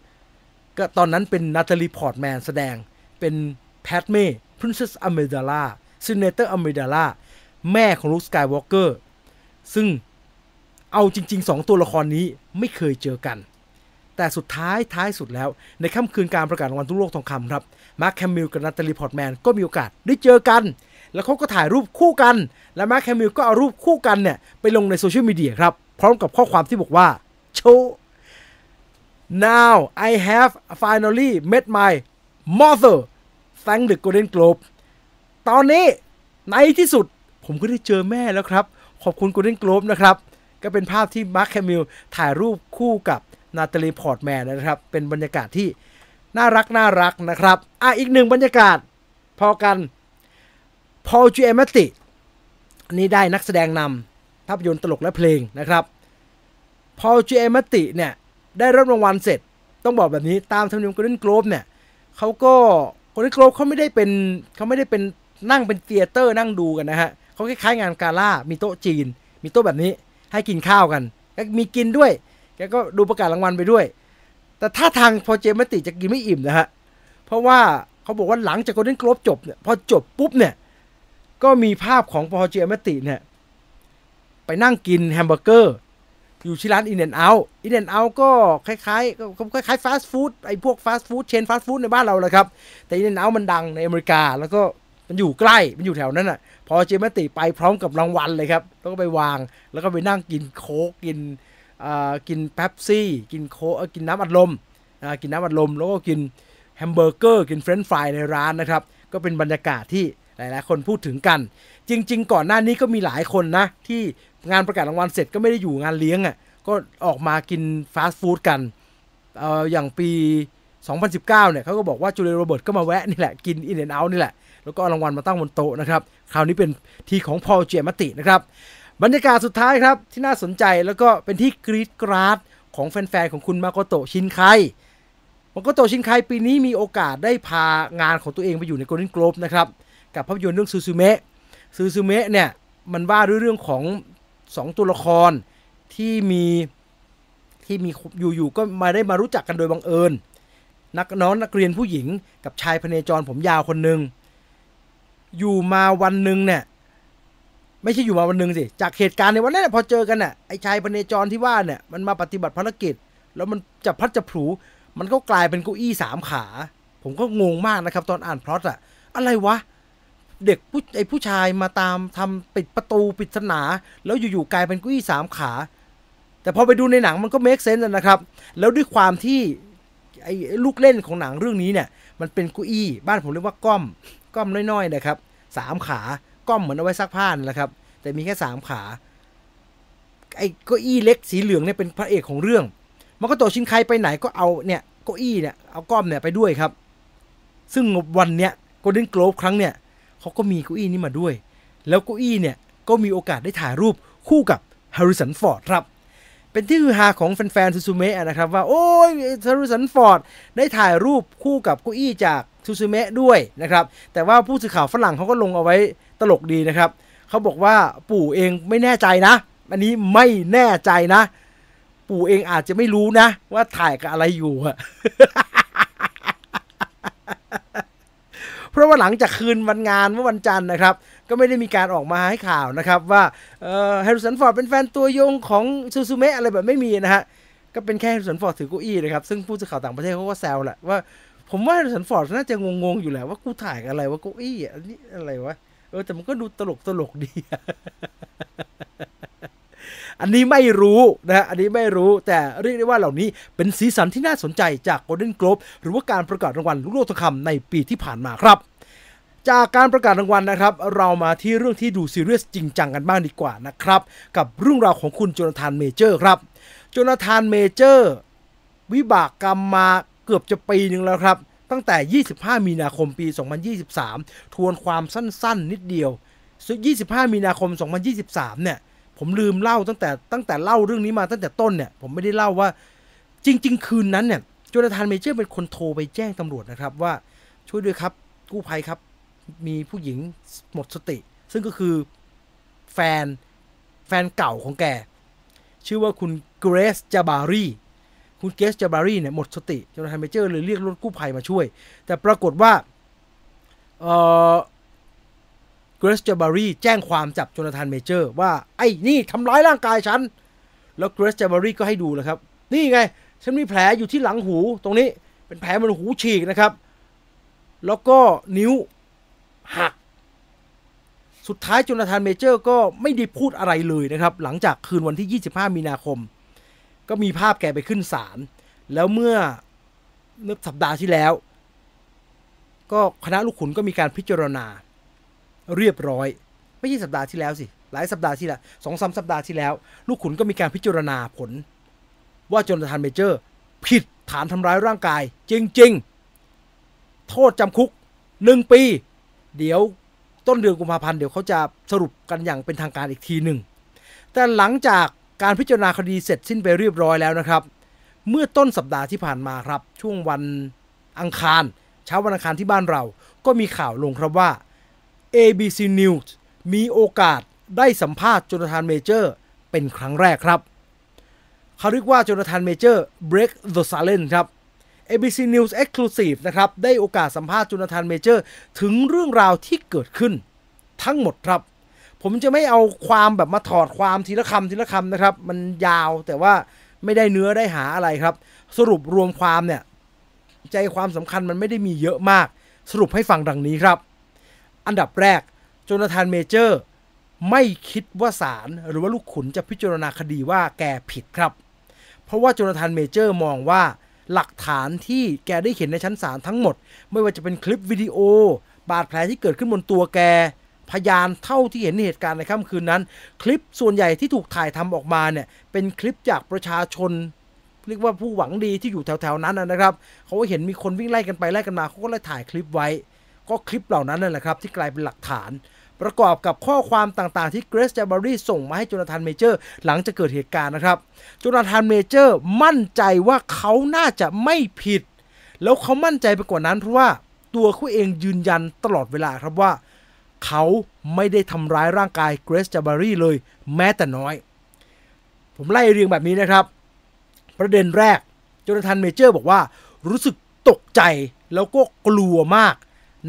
Speaker 1: ก็ตอนนั้นเป็นนาตาลีพอร์ตแมนแสดงเป็นแพดเม่ Princess Amidala Senator อมิดาลาแม่ของลุคสกายวอล์กเกอร์ซึ่งเอาจริง ๆ 2 ตัวละครนี้ไม่เคยเจอกัน แต่สุดท้ายท้ายสุดแล้ว ในค่ำคืนการประกาศรางวัลลูกโลกทองคำครับมาร์คแฮมิลล์กับนาตาลีพอร์ตแมนก็มีโอกาสได้เจอกัน แล้วเขาก็ถ่ายรูปคู่กัน และมาร์คแฮมิลล์ก็เอารูปคู่กันเนี่ยไปลงในโซเชียลมีเดียครับพร้อมกับข้อความที่บอกว่าโช now I have finally met my mother thank the Golden Globe ตอนนี้ในที่สุดผมก็ได้เจอแม่แล้วครับ ขอบคุณ Golden Globe นะครับ ก็เป็นภาพที่มาร์คแฮมิลล์ถ่ายรูปคู่กับ นาตาลีพอร์ตแมนนะครับ เป็นบรรยากาศที่น่ารักน่ารักนะครับ อะอีกหนึ่งบรรยากาศพอกันพอลจิอาแมตติอันนี้ได้นักแสดงนำภาพยนตร์ตลกและเพลงนะครับพอลจิอาแมตติเนี่ยได้รับรางวัลเสร็จ ต้องบอกแบบนี้ตามธรรมเนียม Golden Globe เนี่ยเขาก็ Golden Globe เขาไม่ได้เป็นเขาไม่ได้เป็นนั่งเป็น theater นั่งดูกันนะฮะเขาคล้ายๆงานกาล่ามีโต๊ะจีน มีโต๊ะแบบนี้ให้กินข้าวกัน มีกินด้วย แกก็ดูประกาศรางวัลไปด้วย แต่ท่าทางพอลจิอาแมตติจะกินไม่อิ่มนะฮะ เพราะว่าเขาบอกว่าหลังจาก Golden Globe จบเนี่ยพอจบปุ๊บเนี่ย ก็มีภาพของพอลจิอาแมตติเนี่ยไปนั่งกินแฮมเบอร์เกอร์ อยู่ที่ร้าน In-N-Out In-N-Out ก็คล้ายๆก็คล้ายๆฟาสต์ฟู้ดไอ้พวกฟาสต์ฟู้ด chain ฟาสต์ฟู้ดในบ้านเราเลยครับ แต่ In-N-Out มันดังในอเมริกาแล้วก็มันอยู่ใกล้ มันอยู่แถวนั้นอะ พอลจิอาแมตติไปพร้อมกับรางวัลเลยครับ แล้วก็ไปวาง แล้วก็ไปนั่งกินโค้กกิน กินเป๊ปซี่ กินโค้กกินน้ำอัดลมกินน้ำอัดลม แล้วก็กินแฮมเบอร์เกอร์กินเฟรนช์ฟรายในร้านนะครับ ก็เป็นบรรยากาศที่หลาย ๆ คนพูดถึงกัน จริง ๆ ก่อนหน้านี้ก็มีหลายคนนะ ที่งานประกาศรางวัลเสร็จก็ไม่ได้อยู่งานเลี้ยงอะก็ออกมากินฟาสต์ฟู้ดกันเอออย่างปี 2019 เนี่ยเขาก็บอกว่าจูเลียโรเบิร์ตส์ก็มาแวะนี่แหละกิน In-N-Out นี่แหละ แล้วก็รางวัลมาตั้งบนโต๊ะนะครับ คราวนี้เป็นทีของพอลจิอาแมตตินะครับ บรรยากาศสุดท้ายครับ ที่น่าสนใจแล้วก็เป็นที่กรี๊ดกร๊าดของแฟนๆของคุณมาโกโตชินไคมาโกโตชินไคปีนี้มีโอกาสได้พางานของตัวเองไปอยู่ใน Golden Globe นะครับ กับภาพยนตร์เรื่องซูซูเมะซูซูเมะเนี่ย มันว่าด้วยเรื่องของ 2 ตัวละครที่มีที่มีอยู่ๆก็มาได้มารู้จักกันโดยบังเอิญ นักน้องนักเรียนผู้หญิงกับชายพเนจรผมยาวคนหนึ่งอยู่มาวันหนึ่งเนี่ย ไม่ใช่อยู่มาวันหนึ่งสิ จากเหตุการณ์ในวันนั้นพอเจอกันน่ะไอ้ชายพเนจรที่ว่าเนี่ยมันมาปฏิบัติภารกิจ แล้วมันจะพัดจะผูมันก็กลายเป็นเก้าอี้สามขา ผมก็งงมากนะครับ ตอนอ่านพล็อตอะอะไรวะ เด็กผู้ไอ้ผู้ชายมาตามทำปิดประตูปิดสนา แล้วอยู่ๆกลายเป็นเก้าอี้สามขา แต่พอไปดูในหนังมันก็เมคเซนส์นะครับ แล้วด้วยความที่ไอ้ลูกเล่นของหนังเรื่องนี้เนี่ย มันเป็นเก้าอี้ บ้านผมเรียกว่าก้อมก้อมน้อยๆนะครับสามขา ก้อมเหมือนเอาไว้ซักผ้านี่แหละครับ แต่มีแค่สามขาไอ้เก้าอี้เล็กสีเหลืองเนี่ยเป็นพระเอกของเรื่องมันก็โตชินไคไปไหนก็เอาเนี่ยเก้าอี้เนี่ยเอาก้อมเนี่ยไปด้วยครับ ซึ่งวันเนี้ยโกลเด้นโกลบครั้งเนี่ยเขาก็มีเก้าอี้นี้มาด้วย แล้วเก้าอี้เนี่ยก็มีโอกาสได้ถ่ายรูปคู่กับแฮร์ริสันฟอร์ดครับเป็นที่ฮือฮาของแฟนๆซูซูเมะนะครับว่า โอ้ยแฮร์ริสันฟอร์ดได้ถ่ายรูปคู่กับเก้าอี้จากซูซูเมะด้วยนะครับแต่ว่าผู้สื่อข่าวฝรั่งเขาก็ลงเอาไว้ ตลกดีนะครับเขาบอกว่าปู่เองไม่แน่ใจนะ อันนี้ไม่แน่ใจนะ ปู่เองอาจจะไม่รู้นะ ว่าถ่ายกับอะไรอยู่อะเพราะว่าหลังจากคืนวันงานเมื่อวันจันทร์นะครับ ก็ไม่ได้มีการออกมาให้ข่าวนะครับ ว่าแฮร์ริสันฟอร์ดเป็นแฟนตัวยงของซูซูเมะอะไรแบบไม่มีนะฮะก็เป็นแค่แฮร์ริสันฟอร์ดถือเก้าอี้นะครับซึ่งผู้สื่อข่าวต่างประเทศเขาก็แซวแหละว่าแฮร์ริสันฟอร์ดน่าจะงงๆอยู่แหละว่ากูถ่ายอะไรว่าเก้าอี้อันนี้อะไรวะ เออแต่มันก็ดูตลกตลกดี อันนี้ไม่รู้นะฮะอันนี้ไม่รู้แต่เรียกได้ว่าเหล่านี้เป็นสีสันที่น่าสนใจจาก Golden Globe หรือว่าการประกาศรางวัลลูกโลกทองคำในปีที่ผ่านมาครับจากการประกาศรางวัลนะครับ เรามาที่เรื่องที่ดูซีเรียสจริงจังกันบ้างดีกว่านะครับ กับเรื่องราวของคุณโจนาธานเมเจอร์ครับโจนาธานเมเจอร์ วิบากกรรมมาเกือบจะปีหนึ่งแล้วครับ ตั้งแต่ 25 มีนาคมปี 2023 ทวนความสั้นๆ นิดเดียว 25 มีนาคม 2023 เนี่ย ผมลืมเล่าตั้งแต่ตั้งแต่เล่าเรื่องนี้มาตั้งแต่ต้นเนี่ย ผมไม่ได้เล่าว่า จริง ๆ คืนนั้นเนี่ยโจนาธานเมเจอร์เป็นคนโทรไปแจ้งตำรวจนะครับว่าช่วยด้วยครับกู้ภัยครับ มีผู้หญิงหมดสติ ซึ่งก็คือแฟนแฟนเก่าของแก ชื่อว่าคุณเกรซจาบารี คุณเกรซจาบารีเนี่ยหมดสติจนาธานเมเจอร์เลยเรียกรถกู้ภัยมาช่วย แต่ปรากฏว่าเออเกรซจาบารีแจ้งความจับจนาธานเมเจอร์ ว่าไอ้นี่ทำร้ายร่างกายฉัน แล้วเกรซจาบารีก็ให้ดูเลยครับ นี่ไง ฉันมีแผลอยู่ที่หลังหูตรงนี้เป็นแผลมันหูฉีกนะครับ แล้วก็นิ้วหักสุดท้ายจนาธานเมเจอร์ก็ไม่ได้พูดอะไรเลยนะครับ หลังจากคืนวันที่ 25 มีนาคม ก็มีภาพแกไปขึ้นศาลแล้วเมื่อเมื่อสัปดาห์ที่แล้ว ก็คณะลูกขุนก็มีการพิจารณา เรียบร้อย ไม่ใช่สัปดาห์ที่แล้วสิ หลายสัปดาห์ที่แล้วสองสามสัปดาห์ที่แล้ว ลูกขุนก็มีการพิจารณาผล ว่าโจนาธานเมเจอร์ ผิดฐานทำร้ายร่างกาย จริง ๆ โทษจำคุกหนึ่งปี เดี๋ยวต้นเดือนกุมภาพันธ์เดี๋ยวเขาจะสรุปกันอย่างเป็นทางการอีกทีหนึ่งแต่หลังจาก การพิจารณาคดีเสร็จสิ้นไปเรียบร้อยแล้วนะครับ เมื่อต้นสัปดาห์ที่ผ่านมาครับ ช่วงวันอังคาร เช้าวันอังคารที่บ้านเรา ก็มีข่าวลงครับว่า ABC News มีโอกาสได้สัมภาษณ์จนาธานเมเจอร์เป็นครั้งแรกครับ เขาเรียกว่าจนาธานเมเจอร์ break the silence ครับ ABC News Exclusive นะครับ ได้โอกาสสัมภาษณ์โจนาธานเมเจอร์ ถึงเรื่องราวที่เกิดขึ้น ทั้งหมดครับ ผมจะไม่เอาความแบบมาถอดความทีละคำทีละคำนะครับ มันยาวแต่ว่าไม่ได้เนื้อได้หาอะไรครับ สรุปรวมความเนี่ย ใจความสำคัญมันไม่ได้มีเยอะมาก สรุปให้ฟังดังนี้ครับ อันดับแรกโจนาธานเมเจอร์ ไม่คิดว่าศาลหรือว่าลูกขุนจะพิจารณาคดีว่าแกผิดครับ เพราะว่าโจนาธานเมเจอร์มองว่าหลักฐานที่แกได้เห็นในชั้นศาลทั้งหมด ไม่ว่าจะเป็นคลิปวิดีโอบาดแผลที่เกิดขึ้นบนตัวแก พยานเท่าที่เห็นในเหตุการณ์ในค่ำคืนนั้น คลิปส่วนใหญ่ที่ถูกถ่ายทำออกมาเนี่ยเป็นคลิปจากประชาชนเรียกว่าผู้หวังดีที่อยู่แถวๆนั้นนะครับเขาก็เห็นมีคนวิ่งไล่กันไปไล่กันมาเขาก็เลยถ่ายคลิปไว้ ก็คลิปเหล่านั้นนั่นแหละครับที่กลายเป็นหลักฐาน ประกอบกับข้อความต่างๆที่เกรซจาบารีส่งมาให้โจนาธานเมเจอร์ หลังจากเกิดเหตุการณ์นะครับโจนาธานเมเจอร์มั่นใจว่าเขาน่าจะไม่ผิด แล้วเขามั่นใจไปกว่านั้นเพราะว่าตัวเขาเองยืนยันตลอดเวลาครับว่า เขาไม่ได้ทำร้ายร่างกายเกรซจาบารีเลยแม้แต่น้อย ผมไล่เรียงแบบนี้นะครับ ประเด็นแรกโจนาธานเมเจอร์บอกว่ารู้สึกตกใจแล้วก็กลัวมาก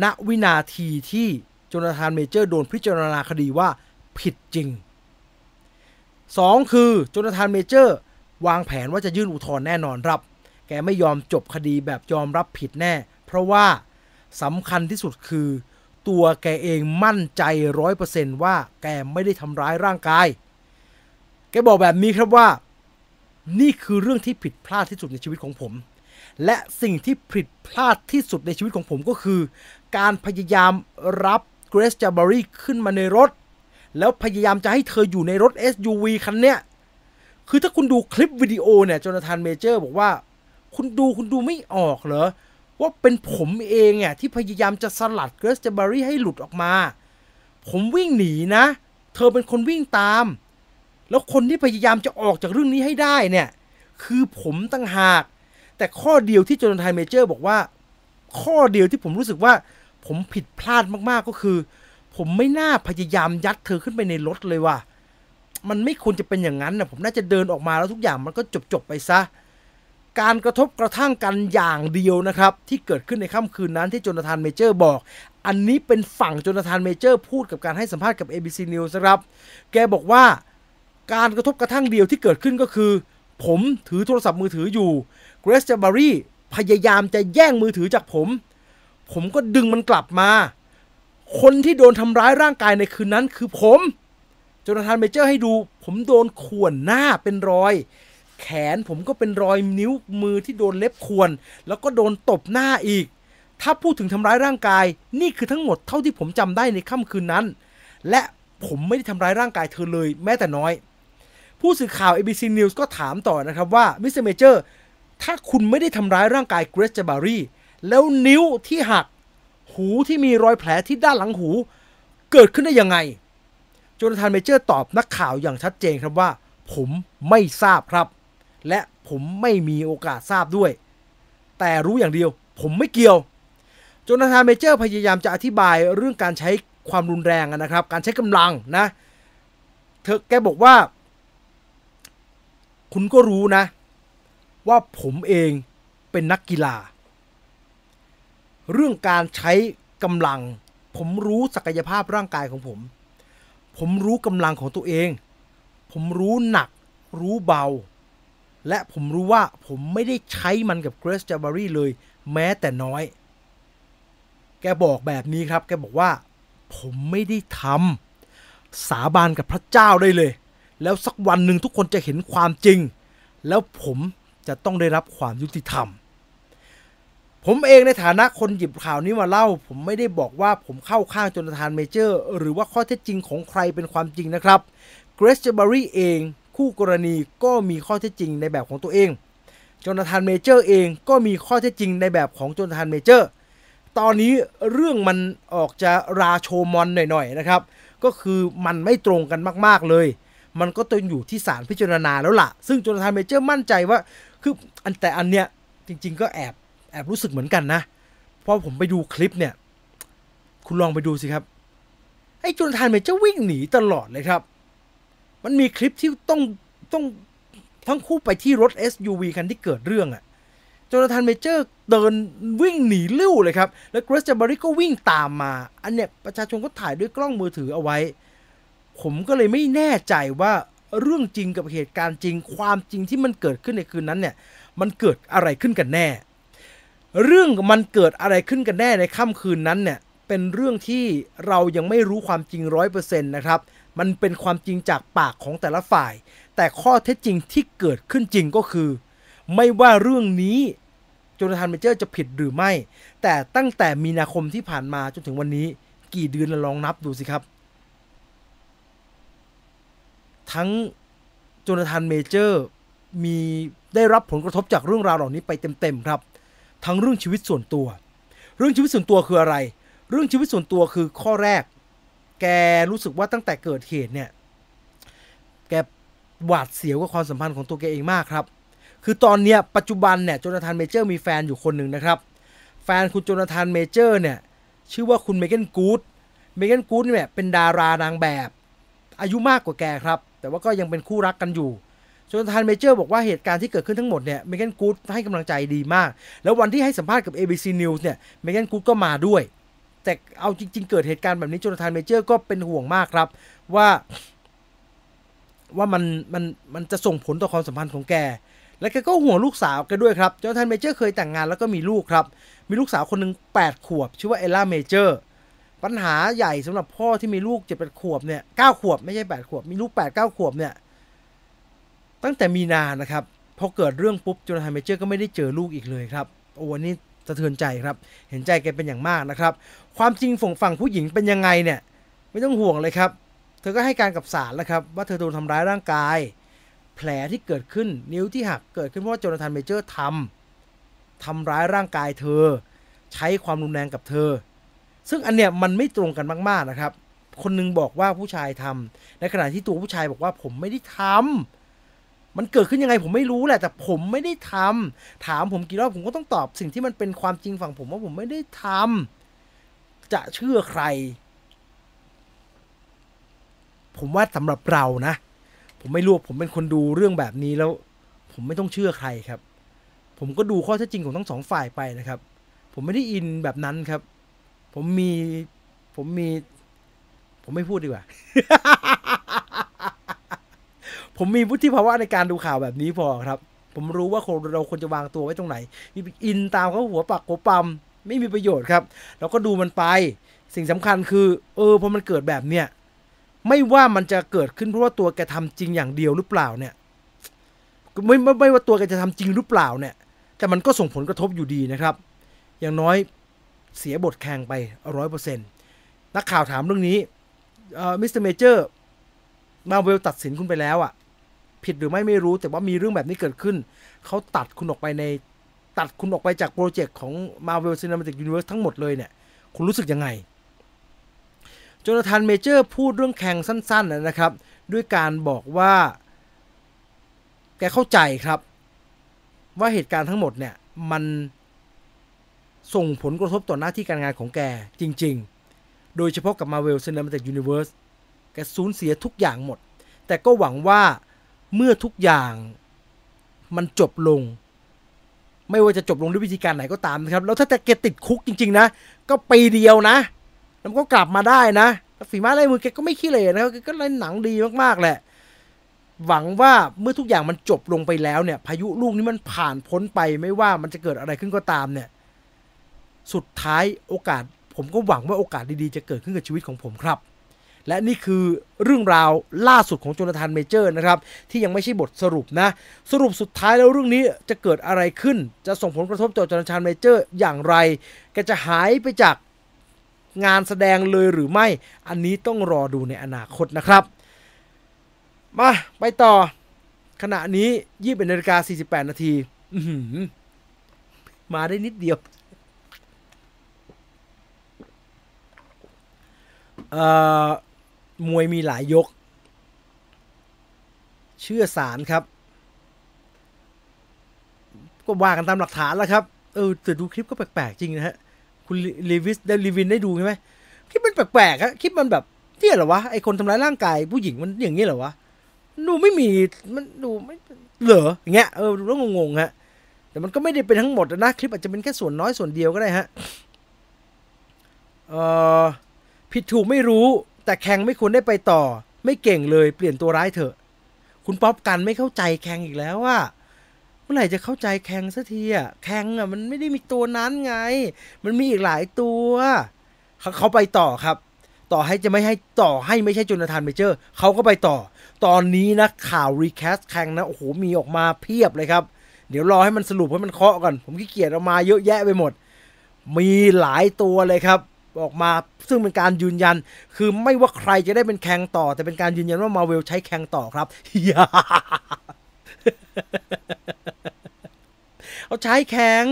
Speaker 1: ณวินาทีที่โจนาธานเมเจอร์โดนพิจารณาคดีว่าผิดจริง 2 คือโจนาธานเมเจอร์วางแผนว่าจะยื่นอุทธรณ์แน่นอนครับ แกไม่ยอมจบคดีแบบยอมรับผิดแน่ เพราะว่าสำคัญที่สุดคือ ตัวแกเองมั่นใจร้อยเปอร์เซนต์ว่าแกไม่ได้ทำร้ายร่างกาย แกบอกแบบนี้ครับว่า นี่คือเรื่องที่ผิดพลาดที่สุดในชีวิตของผม และสิ่งที่ผิดพลาดที่สุดในชีวิตของผมก็คือ การพยายามรับเกรซจาบารีขึ้นมาในรถ แล้วพยายามจะให้เธออยู่ในรถ SUV คันเนี้ยคือถ้าคุณดูคลิปวิดีโอเนี่ยจนาธานเมเจอร์บอกว่า คุณดูคุณดูไม่ออกเหรอ ว่าเป็นผมเองอะที่พยายามจะสลัดเกรซจาบารีให้หลุดออกมา ผมวิ่งหนีนะ เธอเป็นคนวิ่งตาม แล้วคนที่พยายามจะออกจากเรื่องนี้ให้ได้เนี่ย คือผมตั้งหาก แต่ข้อเดียวที่โจนาธานเมเจอร์บอกว่า ข้อเดียวที่ผมรู้สึกว่า ผมผิดพลาดมากๆก็คือ ผมไม่น่าพยายามยัดเธอขึ้นไปในรถเลยว่ะมันไม่ควรจะเป็นอย่างนั้นนะผมน่าจะเดินออกมาแล้วทุกอย่างมันก็จบๆไปซะ การกระทบกระทั่งกันอย่างเดียวนะครับ ที่เกิดขึ้นในค่ำคืนนั้นที่โจนาธานเมเจอร์บอก อันนี้เป็นฝั่งโจนาธานเมเจอร์พูดกับการให้สัมภาษณ์กับ ABC News นะครับ แกบอกว่าการกระทบกระทั่งเดียวที่เกิดขึ้นก็คือ ผมถือโทรศัพท์มือถืออยู่เกรซจาบารีพยายามจะแย่งมือถือจากผม ผมก็ดึงมันกลับมา คนที่โดนทำร้ายร่างกายในคืนนั้นคือผมโจนาธานเมเจอร์ให้ดู ผมโดนข่วนหน้าเป็นรอย แขนผมก็เป็นรอยนิ้วมือที่โดนเล็บข่วน แล้วก็โดนตบหน้าอีก ถ้าพูดถึงทำร้ายร่างกาย นี่คือทั้งหมดเท่าที่ผมจำได้ในค่ำคืนนั้น และผมไม่ได้ทำร้ายร่างกายเธอเลยแม้แต่น้อย ผู้สื่อข่าว ABC News ก็ถามต่อนะครับว่ามิสเตอร์เมเจอร์ถ้าคุณไม่ได้ทำร้ายร่างกายเกรซจาบารีแล้วนิ้วที่หัก หูที่มีรอยแผลที่ด้านหลังหู เกิดขึ้นได้ยังไงโจนาธานเมเจอร์ตอบนักข่าวอย่างชัดเจนครับว่า ผมไม่ทราบครับ และผมไม่มีโอกาสทราบด้วย แต่รู้อย่างเดียว ผมไม่เกี่ยวโจนาธานเมเจอร์พยายามจะอธิบายเรื่องการใช้ความรุนแรงนะครับ การใช้กำลังนะ เออแกบอกว่า คุณก็รู้นะ ว่าผมเองเป็นนักกีฬา เรื่องการใช้กำลัง ผมรู้ศักยภาพร่างกายของผม ผมรู้กำลังของตัวเอง ผมรู้หนัก รู้เบา และผมรู้ว่าผมไม่ได้ใช้มันกับเกรซจาบารีเลยแม้แต่น้อย แกบอกแบบนี้ครับ แกบอกว่า ผมไม่ได้ทำสาบานกับพระเจ้าได้เลย แล้วสักวันหนึ่งทุกคนจะเห็นความจริง แล้วผมจะต้องได้รับความยุติธรรม ผมเองในฐานะคนหยิบข่าวนี้มาเล่า ผมไม่ได้บอกว่าผมเข้าข้างจนาธานเมเจอร์ หรือว่าข้อเท็จจริงของใครเป็นความจริงนะครับเกรซเจบารีเอง คู่กรณีก็มีข้อเท็จจริงในแบบของตัวเองจนาธานเมเจอร์เองก็มีข้อเท็จจริงในแบบของจนาธานเมเจอร์ ตอนนี้เรื่องมันออกจะราโชมอนหน่อยๆนะครับ ก็คือมันไม่ตรงกันมากๆเลย มันก็ต้องอยู่ที่ศาลพิจารณาแล้วล่ะ ซึ่งจนาธานเมเจอร์มั่นใจว่า คืออันแต่อันเนี้ยจริง ๆ ก็แอบแอบรู้สึกเหมือนกันนะ เพราะผมไปดูคลิปเนี่ย คุณลองไปดูสิครับ ไอ้จนาธานเมเจอร์วิ่งหนีตลอดเลยครับ มันมีคลิปที่ต้องต้องทั้งคู่ไปที่รถ SUV คันที่เกิดเรื่องอะจนาธานเมเจอร์เดินวิ่งหนีลิ่วเลยครับ แล้วเกรซจาบารีก็วิ่งตามมา อันเนี้ยประชาชนก็ถ่ายด้วยกล้องมือถือเอาไว้ ผมก็เลยไม่แน่ใจว่าเรื่องจริงกับเหตุการณ์จริง ความจริงที่มันเกิดขึ้นในคืนนั้นเนี่ย มันเกิดอะไรขึ้นกันแน่ เรื่องมันเกิดอะไรขึ้นกันแน่ในค่ำคืนนั้นเนี่ย เป็นเรื่องที่เรายังไม่รู้ความจริงร้อยเปอร์เซ็นต์นะครับ มันเป็นความจริงจากปากของแต่ละฝ่าย แต่ข้อเท็จจริงที่เกิดขึ้นจริงก็คือ ไม่ว่าเรื่องนี้โจนาธานเมเจอร์จะผิดหรือไม่ แต่ตั้งแต่มีนาคมที่ผ่านมาจนถึงวันนี้ กี่เดือนลองนับดูสิครับ ทั้งโจนาธานเมเจอร์เนี่ยได้รับผลกระทบจากเรื่องราวเหล่านี้ไปเต็มๆครับ ทั้งเรื่องชีวิตส่วนตัว เรื่องชีวิตส่วนตัวคืออะไร เรื่องชีวิตส่วนตัวคือข้อแรก แกรู้สึกว่าตั้งแต่เกิดเหตุเนี่ย แกหวาดเสียวกับความสัมพันธ์ของตัวแกเองมากครับ คือตอนเนี้ยปัจจุบันเนี่ยโจนาธานเมเจอร์มีแฟนอยู่คนหนึ่งนะครับ แฟนคุณโจนาธานเมเจอร์เนี่ย ชื่อว่าคุณเมเกนกูดเมเกนกูดเนี่ยเป็นดารานางแบบ อายุมากกว่าแกครับ แต่ว่าก็ยังเป็นคู่รักกันอยู่โจนาธานเมเจอร์บอกว่าเหตุการณ์ที่เกิดขึ้นทั้งหมดเนี่ยเมเกนกูดให้กำลังใจดีมาก แล้ววันที่ให้สัมภาษณ์กับ ABC News เนี่ยเมเกนกูดก็มาด้วย แต่เอาจริง ๆ เกิดเหตุการณ์แบบนี้โจนาธานเมเจอร์ก็เป็นห่วงมากครับ ว่า ว่ามันมันมันจะส่งผลต่อความสัมพันธ์ของแก และแกก็ห่วงลูกสาวแกด้วยครับโจนาธานเมเจอร์เคยแต่งงานแล้วก็มีลูกครับ มีลูกสาวคนหนึ่ง8 ขวบ ชื่อว่าเอล่าเมเจอร์ปัญหาใหญ่สำหรับพ่อที่มีลูกเจ็ดแปดขวบเนี่ยเก้าขวบไม่ใช่แปดขวบ มีลูกแปดเก้าขวบเนี่ยตั้งแต่มีนานะครับพอเกิดเรื่องปุ๊บโจนาธานเมเจอร์ก็ไม่ได้เจอลูกอีกเลยครับโอ้วันนี้ สะเทือนใจครับ เห็นใจแกเป็นอย่างมากนะครับ ความจริงฝั่งฝั่งผู้หญิงเป็นยังไงเนี่ย ไม่ต้องห่วงเลยครับ เธอก็ให้การกับศาลแล้วครับ ว่าเธอโดนทำร้ายร่างกาย แผลที่เกิดขึ้นนิ้วที่หักเกิดขึ้นเพราะว่าโจนาธานเมเจอร์ทำทำร้ายร่างกายเธอ ใช้ความรุนแรงกับเธอ ซึ่งอันเนี้ยมันไม่ตรงกันมาก ๆนะครับ คนหนึงบอกว่าผู้ชายทำในขณะที่ตัวผู้ชายบอกว่าผมไม่ได้ทำ มันเกิดขึ้นยังไงผมไม่รู้แหละ แต่ผมไม่ได้ทำถามผมกี่รอบผมก็ต้องตอบสิ่งที่มันเป็นความจริงฝั่งผมว่าผมไม่ได้ทำจะเชื่อใคร ผมว่าสำหรับเรานะ ผมไม่รู้ผมเป็นคนดูเรื่องแบบนี้แล้ว ผมไม่ต้องเชื่อใครครับ ผมก็ดูข้อเท็จจริงของทั้งสองฝ่ายไปนะครับ ผมไม่ได้อินแบบนั้นครับ ผมมีผมมี ผมไม่พูดดีกว่า ผมมีวุฒิภาวะในการดูข่าวแบบนี้พอครับ ผมรู้ว่าเราควรจะวางตัวไว้ตรงไหน มีอินตามเขาหัวปักหัวปั๊มไม่มีประโยชน์ครับเราก็ดูมันไป สิ่งสำคัญคือ เออพอมันเกิดแบบเนี้ยไม่ว่ามันจะเกิดขึ้นเพราะว่าตัวแกทำจริงอย่างเดียวหรือเปล่าเนี่ยไม่ไม่ไม่ว่าตัวแกจะทำจริงหรือเปล่าเนี่ย แต่มันก็ส่งผลกระทบอยู่ดีนะครับ อย่างน้อยเสียบท Kang ไปร้อยเปอร์เซ็นต์นักข่าวถามเรื่องนี้มิสเตอร์เมเจอร์มาเวลตัดสินคุณไปแล้วอะ่ะ ผิดหรือไม่ไม่รู้ แต่ว่ามีเรื่องแบบนี้เกิดขึ้น เขาตัดคุณออกไปในตัดคุณออกไปจากโปรเจกต์ของ Marvel Cinematic Universe ทั้งหมดเลยเนี่ย คุณรู้สึกยังไงโจนาธานเมเจอร์พูดเรื่อง Kang สั้นๆนะครับ ด้วยการบอกว่า แกเข้าใจครับ ว่าเหตุการณ์ทั้งหมดเนี่ย มันส่งผลกระทบต่อหน้าที่การงานของแกจริง ๆ โดยเฉพาะกับ Marvel Cinematic Universe แกสูญเสียทุกอย่างหมด แต่ก็หวังว่า เมื่อทุกอย่างมันจบลง ไม่ว่าจะจบลงด้วยวิธีการไหนก็ตามนะครับ แล้วถ้าแต่แกติดคุกจริง ๆ นะ ก็ปีเดียวนะ แล้วก็กลับมาได้นะฝีไม้ลายมือแกก็ไม่ขี้เหร่นะก็เล่นหนังดีมากๆแหละ หวังว่าเมื่อทุกอย่างมันจบลงไปแล้วเนี่ย พายุลูกนี้มันผ่านพ้นไปไม่ว่ามันจะเกิดอะไรขึ้นก็ตามเนี่ย สุดท้ายโอกาส ผมก็หวังว่าโอกาสดีๆจะเกิดขึ้นกับชีวิตของผมครับ และนี่คือเรื่องราวล่าสุดของโจนาธานเมเจอร์นะครับ ที่ยังไม่ใช่บทสรุปนะ สรุปสุดท้ายแล้วเรื่องนี้จะเกิดอะไรขึ้น จะส่งผลกระทบต่อโจนาธานเมเจอร์อย่างไรแกจะหายไปจากงานแสดงเลยหรือไม่ อันนี้ต้องรอดูในอนาคตนะครับ มาไปต่อ ขณะนี้ยี่สิบนาฬิกาสี่สิบแปดนาทีมาได้นิดเดียวเอ่อ มวยมีหลายยก เชื่อสารครับ ก็ว่ากันตามหลักฐานแล้วครับเออแต่ดูคลิปก็แปลกๆจริงนะฮะคุณลีวิสได้ลีวินได้ดูใช่ไหมคลิปมันแปลกๆอะคลิปมันแบบเที่ยหรอวะไอคนทำร้ายร่างกายผู้หญิงมันอย่างนี้เหรอวะดูไม่มีมันดูไม่เหรออย่างเงี้ยเออดูแล้วงงๆฮะแต่มันก็ไม่ได้เป็นทั้งหมดนะคลิปอาจจะเป็นแค่ส่วนน้อยส่วนเดียวก็ได้ฮะเออผิดถูกไม่รู้ แต่แข่งไม่ควรได้ไปต่อ ไม่เก่งเลยเปลี่ยนตัวร้ายเถอะ คุณป๊อปกันไม่เข้าใจแข่งอีกแล้วว่าเมื่อไหร่จะเข้าใจแข่งสักทีอะแข่งอะมันไม่ได้มีตัวนั้นไง มันมีอีกหลายตัวเขาเขาไปต่อครับ ต่อให้จะไม่ให้ต่อให้ไม่ใช่โจนาธานเมเจอร์เขาก็ไปต่อ ตอนนี้นะข่าว recast Kang นะโอ้โหมีออกมาเพียบเลยครับเดี๋ยวรอให้มันสรุปให้มันเคาะก่อน ผมขี้เกียจออกมาเยอะแยะไปหมด มีหลายตัวเลยครับ ออกมา ซึ่งเป็นการยืนยัน คือไม่ว่าใครจะได้เป็น Kang ต่อ แต่เป็นการยืนยันว่ามาเวลใช้ Kang ต่อครับเขาใช้ Kang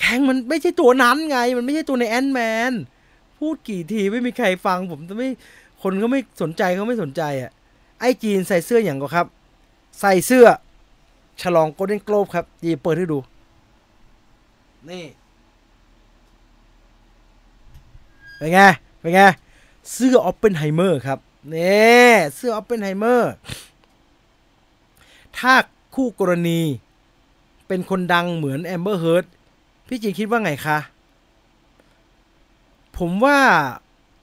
Speaker 1: Kang มันไม่ใช่ตัวนั้นไง มันไม่ใช่ตัวใน Ant-Manนพูดกี่ทีไม่มีใครฟัง ผมจะไม่คนเขาไม่สนใจเขาไม่สนใจอะ ไอ้จีนใส่เสื้ออย่างก็ครับ ใส่เสื้อ ฉลอง Golden Globe ครับยีเปิดให้ดู นี่ เป็นไง เป็นไง เสื้อออปเปนไฮเมอร์ครับนี่เสื้อออปเปนไฮเมอร์ ถ้าคู่กรณีเป็นคนดังเหมือน Amber Heardพี่จีคิดว่าไงคะ ผมว่า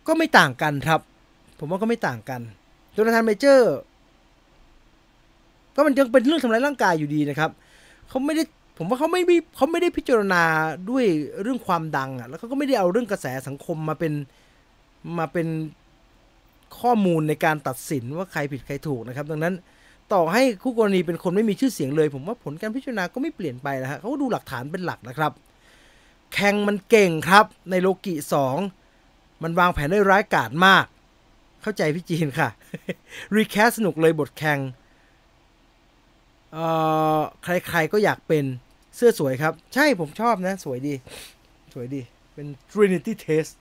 Speaker 1: ก็ไม่ต่างกันครับ ผมว่าก็ไม่ต่างกันโจนาธานเมเจอร์ ก็มันยังเป็นเรื่องทำร้ายร่างกายอยู่ดีนะครับ เขาไม่ได้ ผมว่าเขาไม่เขาไม่ได้พิจารณาด้วยเรื่องความดังอะ แล้วเขาก็ไม่ได้เอาเรื่องกระแสสังคมมาเป็นมาเป็นข้อมูลในการตัดสินว่าใครผิดใครถูกนะครับ ดังนั้นต่อให้คู่กรณีเป็นคนไม่มีชื่อเสียงเลย ผมว่าผลการพิจารณาก็ไม่เปลี่ยนไปนะฮะเขาดูหลักฐานเป็นหลักนะครับ Kang มันเก่งครับในโลกิสองมันวางแผนได้ร้ายกาจมาก เข้าใจพี่จีนค่ะ recast สนุกเลยบท Kang เอ่อใครๆก็อยากเป็น เสื้อสวยครับ ใช่ผมชอบนะ สวยดี สวยดี เป็น Trinity Test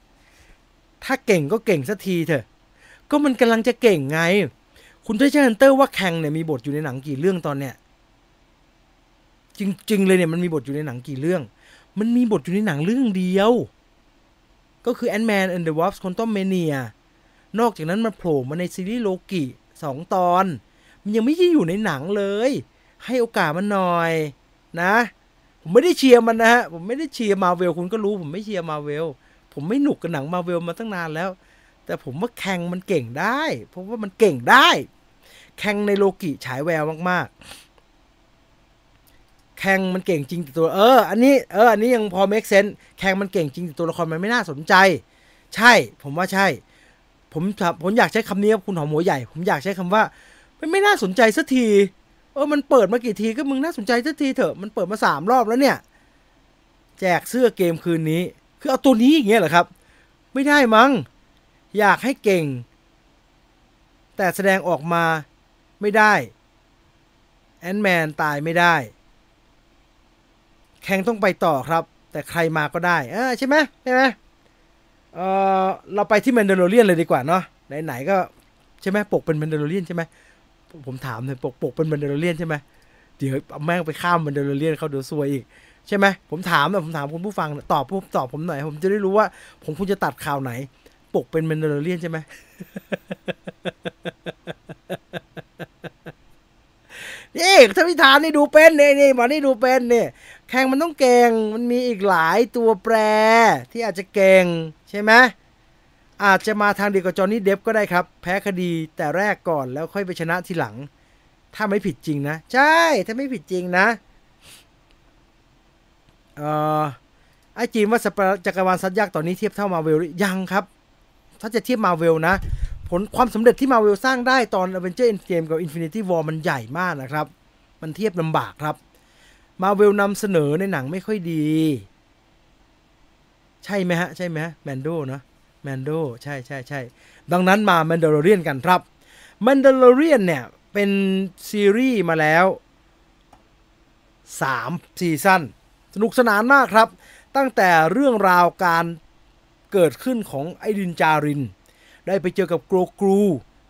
Speaker 1: ถ้าเก่งก็เก่งสักทีเถอะ ก็มันกำลังจะเก่งไง คุณเทชฮันเตอร์ว่า Kang เนี่ยมีบทอยู่ในหนังกี่เรื่องตอนเนี้ย จริง ๆ เลยเนี่ยมันมีบทอยู่ในหนังกี่เรื่อง มันมีบทอยู่ในหนังเรื่องเดียว ก็คือ Ant-Man and the Wasp Quantumania นอกจากนั้นมาโผล่มาในซีรีส์โลกิสองตอน มันยังไม่ได้อยู่ในหนังเลย ให้โอกาสมันหน่อยนะ ผมไม่ได้เชียร์มันนะฮะ ผมไม่ได้เชียร์มาเวลคุณก็รู้ ผมไม่เชียร์มาเวล ผมไม่หนุกกับหนังมาเวลมาตั้งนานแล้ว แต่ผมว่าแข่งมันเก่งได้ เพราะว่ามันเก่งได้ แข่งในโลกิฉายแววมากๆ แข่งมันเก่งจริงแต่ตัว เออ อันนี้ เออ อันนี้ยังพอ make sense แข่งมันเก่งจริงแต่ตัวละครมันไม่น่าสนใจ ใช่ ผมว่าใช่ ผมผมอยากใช้คำนี้ครับคุณหอมหัวใหญ่ ผมอยากใช้คำว่า มันไม่น่าสนใจสักที เออมันเปิดมากี่ทีก็มึงน่าสนใจสักทีเถอะมันเปิดมาสามรอบแล้วเนี่ย แจกเสื้อเกมคืนนี้ คือเอาตัวนี้อย่างเงี้ยเหรอครับ ไม่ได้มั้งอยากให้เก่ง แต่แสดงออกมาไม่ได้ Ant-Man ตายไม่ได้ Kang ต้องไปต่อครับ แต่ใครมาก็ได้อ่าใช่ไหมใช่ไหมเออเราไปที่ Mandalorian เลยดีกว่าเนาะไหนๆก็ใช่ไหมปกเป็น Mandalorian ใช่ไหม ผมถามเลยปกปกเป็น Mandalorian ใช่ไหมเดี๋ยวแม่งไปข้าม Mandalorian เขาเดี๋ยวซวยอีก ใช่ไหมผมถามนะผมถามคุณผู้ฟังตอบผมตอบผมหน่อย ผมจะได้รู้ว่า ผมควรจะตัดข่าวไหน ปกเป็นแมนเดลเรียนใช่ไหมนี่ท่านพิธานนี่ดูเป็นนี่นี่หมอนี่ดูเป็นนี่แข่งมันต้องเก่งมันมีอีกหลายตัวแปรที่อาจจะเก่งใช่ไหม อาจจะมาทางเดียวกับจอห์นนี่เดฟก็ได้ครับ แพ้คดีแต่แรกก่อนแล้วค่อยไปชนะทีหลัง ถ้าไม่ผิดจริงนะ ใช่ ถ้าไม่ผิดจริงนะเออไอจีนว่าสปาจักรวาลสัตว์ยักษ์ตอนนี้เทียบเท่ามาเวลยังครับ ถ้าจะเทียบมาเวลนะ ผลความสำเร็จที่มาเวลสร้างได้ตอน Avenger Endgame กับ Infinity War มันใหญ่มากนะครับ มันเทียบลำบากครับมาเวลนำเสนอในหนังไม่ค่อยดี ใช่ไหมฮะ ใช่ไหม Mando เนาะ Mando ใช่ใช่ใช่ดังนั้นมา Mandalorian กันครับ Mandalorian เนี่ย เป็นซีรีส์มาแล้ว 3 ซีซั่นสนุกสนานมากครับ ตั้งแต่เรื่องราวการเกิดขึ้นของไอ Din Djarin ได้ไปเจอกับ Grogu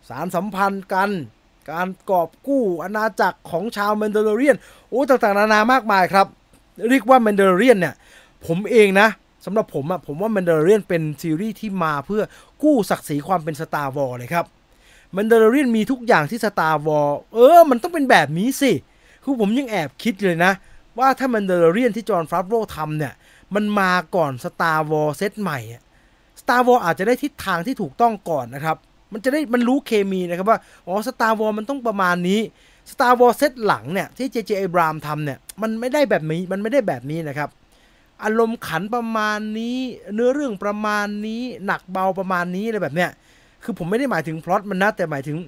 Speaker 1: สานสัมพันธ์กัน การกอบกู้อาณาจักรของชาว Mandalorian โอ้ ต่างๆ นานามากมายครับ เรียกว่า Mandalorian เนี่ย ผมเองนะ สำหรับผมอะผมว่า Mandalorian เป็นซีรีส์ที่มาเพื่อกู้ศักดิ์ศรีความเป็น Star Wars เลยครับMandalorian มีทุกอย่างที่ Star Wars เออ มันต้องเป็นแบบนี้สิ คือผมยังแอบคิดเลยนะ ว่าถ้า Mandalorian ที่ Jon Favreau ทำเนี่ย มันมาก่อน Star Wars เซตใหม่ Star Wars อาจจะได้ทิศทางที่ถูกต้องก่อนนะครับ มันจะได้มันรู้เคมีนะครับว่าอ๋อ Star Wars มันต้องประมาณนี้ Star Wars เซตหลังเนี่ยที่ JJ Abrams ทำเนี่ยมันไม่ได้แบบนี้มันไม่ได้แบบนี้นะครับ อารมณ์ขันประมาณนี้ เนื้อเรื่องประมาณนี้ หนักเบาประมาณนี้อะไรแบบเนี้ยคือผมไม่ได้หมายถึงพล็อตมันนะแต่หมายถึง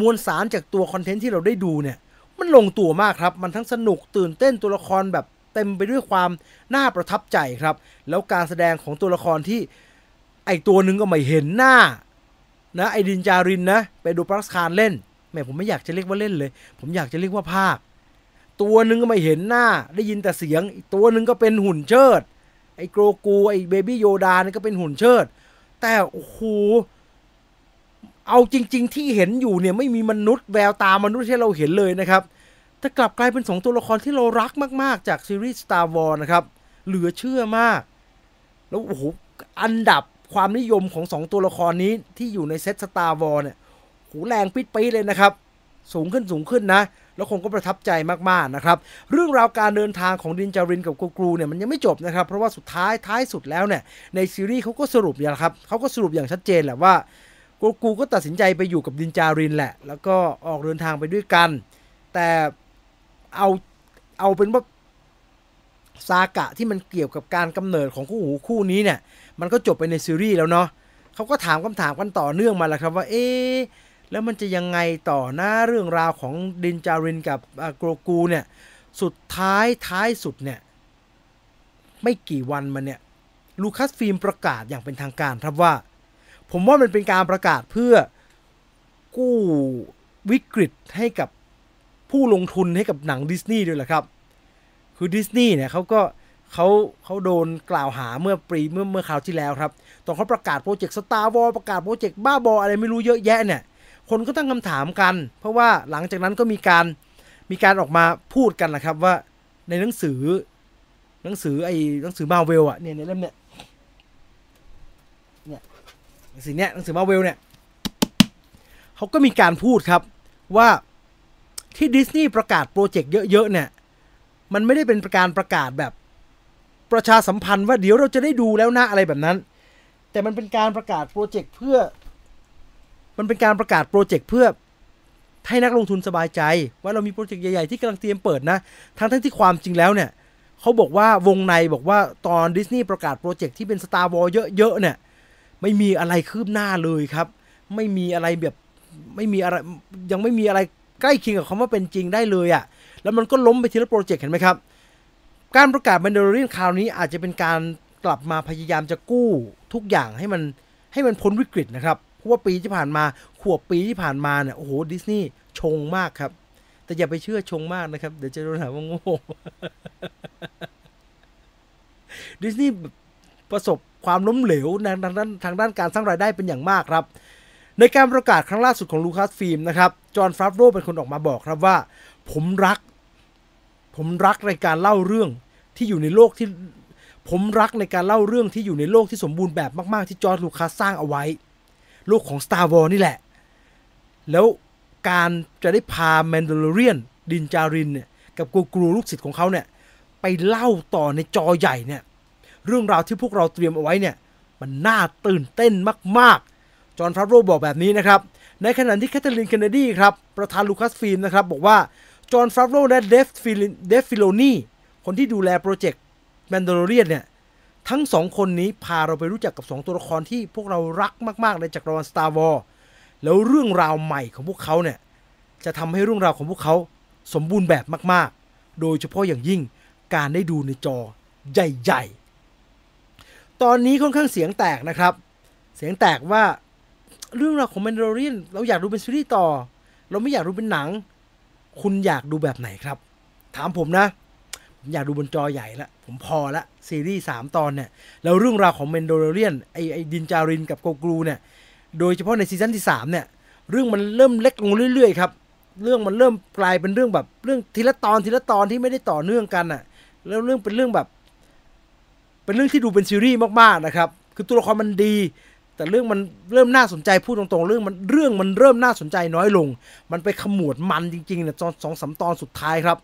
Speaker 1: มวลสารจากตัวคอนเทนต์ที่เราได้ดูเนี่ย มันลงตัวมากครับ มันทั้งสนุกตื่นเต้นตัวละครแบบเต็มไปด้วยความน่าประทับใจครับ แล้วการแสดงของตัวละครที่ไอตัวนึงก็ไม่เห็นหน้านะไอดินจารินนะไปดูปรัสคารเล่นแม่ผมไม่อยากจะเรียกว่าเล่นเลย ผมอยากจะเรียกว่าภาค ตัวหนึ่งก็ไม่เห็นหน้า ได้ยินแต่เสียง อีกตัวหนึ่งก็เป็นหุ่นเชิด ไอ้โกรกูไอ้เบบี้โยดานี่ก็เป็นหุ่นเชิด แต่โอ้โหเอาจริง ๆ ที่เห็นอยู่เนี่ยไม่มีมนุษย์แววตามนุษย์ที่เราเห็นเลยนะครับแต่กลับกลายเป็นสองตัวละครที่เรารักมาก ๆ จากซีรีส์ Star Wars นะครับ เหลือเชื่อมาก แล้วโอ้โหอันดับความนิยมของสองตัวละครนี้ที่อยู่ในเซต Star Wars เนี่ยโหแรงปิดปีเลยนะครับ สูงขึ้นสูงขึ้นนะ แล้วคงก็ประทับใจมากๆนะครับ เรื่องราวการเดินทางของดินจารินกับกูกรูเนี่ยมันยังไม่จบนะครับ เพราะว่าสุดท้ายท้ายสุดแล้วเนี่ยในซีรีส์เขาก็สรุปอย่างครับเขาก็สรุปอย่างชัดเจนแหละว่ากูกูก็ตัดสินใจไปอยู่กับดินจารินแหละ แล้วก็ออกเดินทางไปด้วยกัน แต่เอาเอาเป็นว่าซากะที่มันเกี่ยวกับการกำเนิดของคู่หูคู่นี้เนี่ย มันก็จบไปในซีรีส์แล้วเนาะเขาก็ถามคำถามกันต่อเนื่องมาแล้วครับว่า เอ๊ แล้วมันจะยังไงต่อหน้าเรื่องราวของดินจารินกับโกรกูเนี่ย สุดท้ายท้ายสุดเนี่ย ไม่กี่วันมาเนี่ย ลูคัสฟิล์มประกาศอย่างเป็นทางการครับว่า ผมว่ามันเป็นการประกาศเพื่อกู้วิกฤตให้กับผู้ลงทุนให้กับหนังดิสนีย์ด้วยแหละครับ คือดิสนีย์เนี่ยเขาก็เขาเขาโดนกล่าวหาเมื่อปีเมื่อเมื่อคราวที่แล้วครับ ตอนเขาประกาศโปรเจกต์ Star Wars ประกาศโปรเจกต์บ้าบออะไรไม่รู้เยอะแยะเนี่ย คนก็ตั้งคำถามกัน เพราะว่าหลังจากนั้นก็มีการมีการออกมาพูดกันนะครับว่าในหนังสือ หนังสือไอ้หนังสือมาเวลอะเนี่ยในเล่มเนี่ยหนังสือเนี้ยหนังสือมาเวลเนี่ยเขาก็มีการพูดครับว่าที่ดิสนีย์ประกาศโปรเจกต์เยอะๆเนี่ย มันไม่ได้เป็นการประกาศแบบประชาสัมพันธ์ว่าเดี๋ยวเราจะได้ดูแล้วนะอะไรแบบนั้น แต่มันเป็นการประกาศโปรเจกต์เพื่อ มันเป็นการประกาศโปรเจกต์เพื่อให้นักลงทุนสบายใจ ว่าเรามีโปรเจกต์ใหญ่ ๆ ที่กำลังเตรียมเปิดนะ ทั้งทั้งที่ความจริงแล้วเนี่ยเขาบอกว่าวงในบอกว่าตอนดิสนีย์ประกาศโปรเจกต์ที่เป็น Star Wars เยอะๆเนี่ยไม่มีอะไรคืบหน้าเลยครับ ไม่มีอะไรแบบไม่มีอะไรยังไม่มีอะไรใกล้เคียงกับคำว่าเป็นจริงได้เลยอะ่ะแล้วมันก็ล้มไปทีละโปรเจกต์เห็นไหมครับ การประกาศแมนดารินคราวนี้อาจจะเป็นการกลับมาพยายามจะกู้ทุกอย่างให้มันให้มันพ้นวิกฤตนะครับ เพราะว่าปีที่ผ่านมาขวบปีที่ผ่านมาเนี่ยโอ้โหดิสนีย์ชงมากครับ แต่อย่าไปเชื่อชงมากนะครับ เดี๋ยวจะโดนหาว่าโง่ดิสนีย์ประสบความล้มเหลวทางด้านทางด้านการสร้างรายได้เป็นอย่างมากครับ ในการประกาศครั้งล่าสุดของลูคัสฟิล์มนะครับจอห์นฟราฟโรเป็นคนออกมาบอกครับว่า ผมรัก ผมรักในการเล่าเรื่องที่อยู่ในโลกที่ผมรักในการเล่าเรื่องที่อยู่ในโลกที่สมบูรณ์แบบมาก ๆ ที่จอร์จลูคัสสร้างเอาไว้ โลกของ Star Wars นี่แหละ แล้วการจะได้พาแมนด a ลเรียนดินจารินเนี่ยกับโกรกูลูกศิษย์ของเขาเนี่ยไปเล่าต่อในจอใหญ่เนี่ยเรื่องราวที่พวกเราเตรียมเอาไว้เนี่ยมันน่าตื่นเต้นมากๆ จอนแฟฟโรบอกแบบนี้นะครับ ในขณะที่แคทเธอรีนเคนเนดีครับประธานลูคัสฟิล์มนะครับบอกว่าจอนแฟฟโรและเดฟฟิลเดฟฟิโลนีคนที่ดูแลโปรเจกต์แมนด a ลเรียนเนี่ย ทั้งสองคนนี้พาเราไปรู้จักกับสองตัวละครที่พวกเรารักมากๆในจักรวาล Star Wars แล้วเรื่องราวใหม่ของพวกเขาเนี่ยจะทำให้เรื่องราวของพวกเขาสมบูรณ์แบบมากๆ โดยเฉพาะอย่างยิ่งการได้ดูในจอใหญ่ๆ ตอนนี้ค่อนข้างเสียงแตกนะครับ เสียงแตกว่าเรื่องราวของ m a n d a l o r i a n เราอยากดูเป็นซีรีส์ต่อ เราไม่อยากดูเป็นหนัง คุณอยากดูแบบไหนครับ ถามผมนะ ผมอยากดูบนจอใหญ่ละ ผมพอละ ซีรีส์สามตอนเนี่ย แล้วเรื่องราวของเมนโดเรียนไอไอดินจารินกับโกกรูเนี่ย โดยเฉพาะในซีซั่นที่สามเนี่ย เรื่องมันเริ่มเล็กลงเรื่อยๆครับ เรื่องมันเริ่มกลายเป็นเรื่องแบบเรื่องทีละตอนทีละตอนที่ไม่ได้ต่อเนื่องกันอะ แล้วเรื่องเป็นเรื่องแบบ เป็นเรื่องที่ดูเป็นซีรีส์มากๆนะครับ คือตัวละครมันดี แต่เรื่องมันเริ่มน่าสนใจพูดตรงๆ เรื่องมันเรื่องมันเริ่มน่าสนใจน้อยลง มันไปขมวดมันจริงๆเนี่ยตอนสองสามตอนสุดท้ายครับ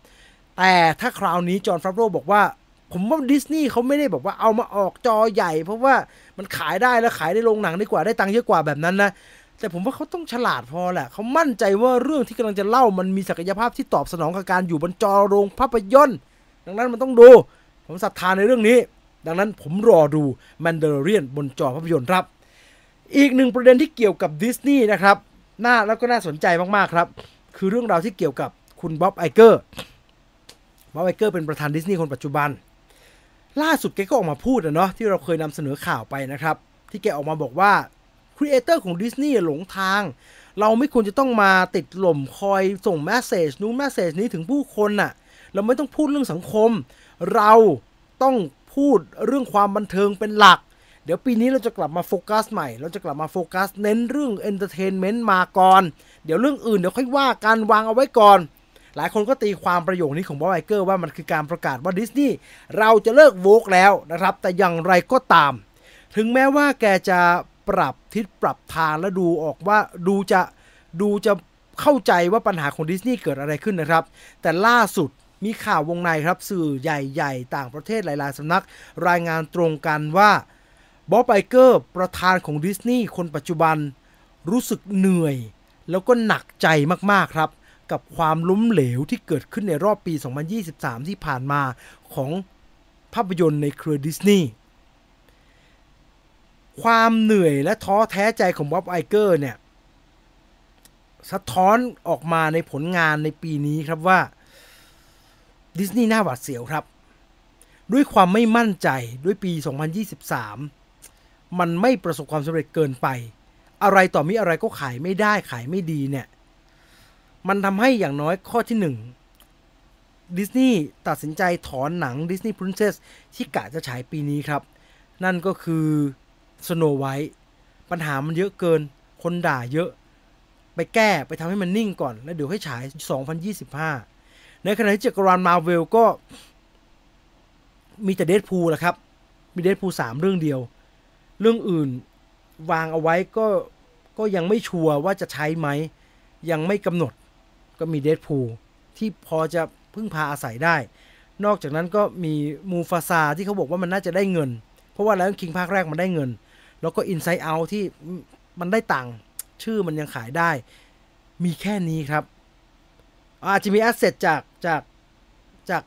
Speaker 1: แต่ถ้าคราวนี้จอห์นฟราโรบอกว่า ผมว่าดิสนีย์เขาไม่ได้บอกว่าเอามาออกจอใหญ่ เพราะว่ามันขายได้แล้วขายได้โรงหนังดีกว่าได้ตังค์เยอะกว่าแบบนั้นนะแต่ผมว่าเขาต้องฉลาดพอแหละเขามั่นใจว่าเรื่องที่กำลังจะเล่ามันมีศักยภาพที่ตอบสนองกับการอยู่บนจอโรงภาพยนตร์ดังนั้นมันต้องดู ผมศรัทธาในเรื่องนี้ ดังนั้นผมรอดูแมนดาลอเรียนบนจอภาพยนตร์ครับ อีกหนึ่งประเด็นที่เกี่ยวกับดิสนีย์นะครับน่าแล้วก็น่าสนใจมากๆครับ คือเรื่องราวที่เกี่ยวกับคุณบ๊อบไอเกอร์ บ๊อบไอเกอร์เป็นประธานดิสนีย์คนปัจจุบัน ล่าสุดแกก็ออกมาพูดนะเนาะที่เราเคยนำเสนอข่าวไปนะครับ ที่แกออกมาบอกว่า creator ของดิสนีย์หลงทาง เราไม่ควรจะต้องมาติดหล่มคอยส่ง message นู้น message นี้ถึงผู้คนน่ะ เราไม่ต้องพูดเรื่องสังคม เราต้องพูดเรื่องความบันเทิงเป็นหลัก เดี๋ยวปีนี้เราจะกลับมาโฟกัสใหม่ เราจะกลับมาโฟกัสเน้นเรื่อง entertainment มาก่อน เดี๋ยวเรื่องอื่นเดี๋ยวค่อยว่ากันวางเอาไว้ก่อน หลายคนก็ตีความประโยคนี้ของบ๊อบไอเกอร์ว่ามันคือการประกาศว่าดิสนีย์เราจะเลิก woke แล้วนะครับ แต่อย่างไรก็ตาม ถึงแม้ว่าแกจะปรับทิศปรับทางและดูออกว่าดูจะดูจะเข้าใจว่าปัญหาของดิสนีย์เกิดอะไรขึ้นนะครับ แต่ล่าสุดมีข่าววงในครับสื่อใหญ่ๆ ต่างประเทศหลายๆสำนัก รายงานตรงกันว่าบ๊อบไอเกอร์ประธานของดิสนีย์คนปัจจุบันรู้สึกเหนื่อย แล้วก็หนักใจมากๆครับ กับความล้มเหลวที่เกิดขึ้นในรอบปี 2023 ที่ผ่านมาของภาพยนตร์ในเครือดิสนีย์ความเหนื่อยและท้อแท้ใจของบ๊อบไอเกอร์เนี่ย สะท้อนออกมาในผลงานในปีนี้ครับว่า ดิสนีย์น่าหวาดเสียวครับ ด้วยความไม่มั่นใจด้วยปี 2023 มันไม่ประสบความสำเร็จเกินไป อะไรต่อมีอะไรก็ขายไม่ได้ขายไม่ดีเนี่ย มันทำให้อย่างน้อยข้อที่หนึ่งดิสนีย์ตัดสินใจถอนหนัง Disney Princess ที่กะจะฉายปีนี้ครับ นั่นก็คือ Snow White ปัญหามันเยอะเกิน คนด่าเยอะ ไปแก้ไปทำให้มันนิ่งก่อน แล้วเดี๋ยวให้ฉาย 2025 ในขณะที่จักรวาลมาเวลก็ มีแต่เดดพูลแหละครับ มีเดดพูลสามเรื่องเดียว เรื่องอื่นวางเอาไว้ก็ก็ยังไม่ชัวร์ว่าจะใช้ไหม ยังไม่กำหนด ก็มีเดดพูลที่พอจะพึ่งพาอาศัยได้ นอกจากนั้นก็มีมูฟาซาที่เขาบอกว่ามันน่าจะได้เงิน เพราะว่าแล้วคิงภาคแรกมันได้เงิน แล้วก็ Inside Out ที่มันได้ตังค์ชื่อมันยังขายได้ มีแค่นี้ครับ อาจจะมี asset จากจากจาก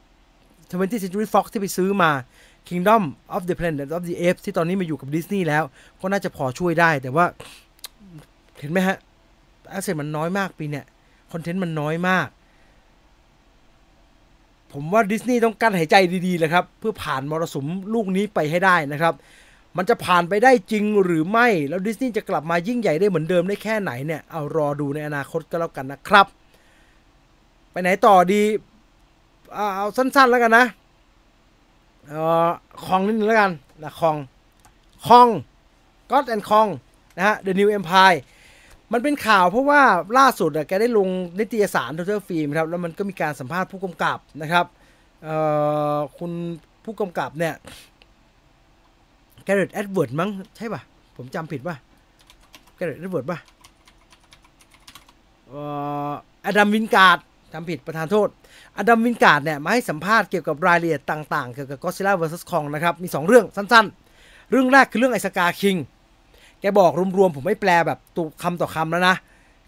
Speaker 1: 20th Century Fox ที่ไปซื้อมา Kingdom of the Planet of the Apes ที่ตอนนี้มาอยู่กับดิสนีย์แล้ว ก็น่าจะพอช่วยได้แต่ว่า เห็นไหมฮะ asset มันน้อยมากปีเนี้ย คอนเทนต์มันน้อยมาก ผมว่าดิสนีย์ต้องกลั้นหายใจดีๆเลยครับ เพื่อผ่านมรสุมลูกนี้ไปให้ได้นะครับ มันจะผ่านไปได้จริงหรือไม่ แล้วดิสนีย์จะกลับมายิ่งใหญ่ได้เหมือนเดิมได้แค่ไหนเนี่ย เอารอดูในอนาคตก็แล้วกันนะครับ ไปไหนต่อดีเอาสั้นๆแล้วกันนะเออคองนิดนึงแล้วกันนะคองคองก็อดแอนคองนะฮะ The New Empire มันเป็นข่าวเพราะว่าล่าสุดอะแกได้ลงนิตยสาร Total Film ครับแล้วมันก็มีการสัมภาษณ์ผู้กำกับนะครับคุณผู้กำกับเนี่ยแกเร็ธเอ็ดเวิร์ดมั้งใช่ป่ะ ผมจำผิดป่ะแกเร็ธเอ็ดเวิร์ดป่ะอดัมวินการ์ดจำผิดประทานโทษ อดัมวินการ์ดเนี่ยมาให้สัมภาษณ์เกี่ยวกับรายละเอียดต่างๆ เกี่ยวกับ Godzilla vs Kong นะครับ มี 2 เรื่องสั้นๆ เรื่องแรกคือเรื่องไอ้ Skar King แกบอกรวมๆผมไม่แปลแบบตัวคำต่อคำแล้วนะ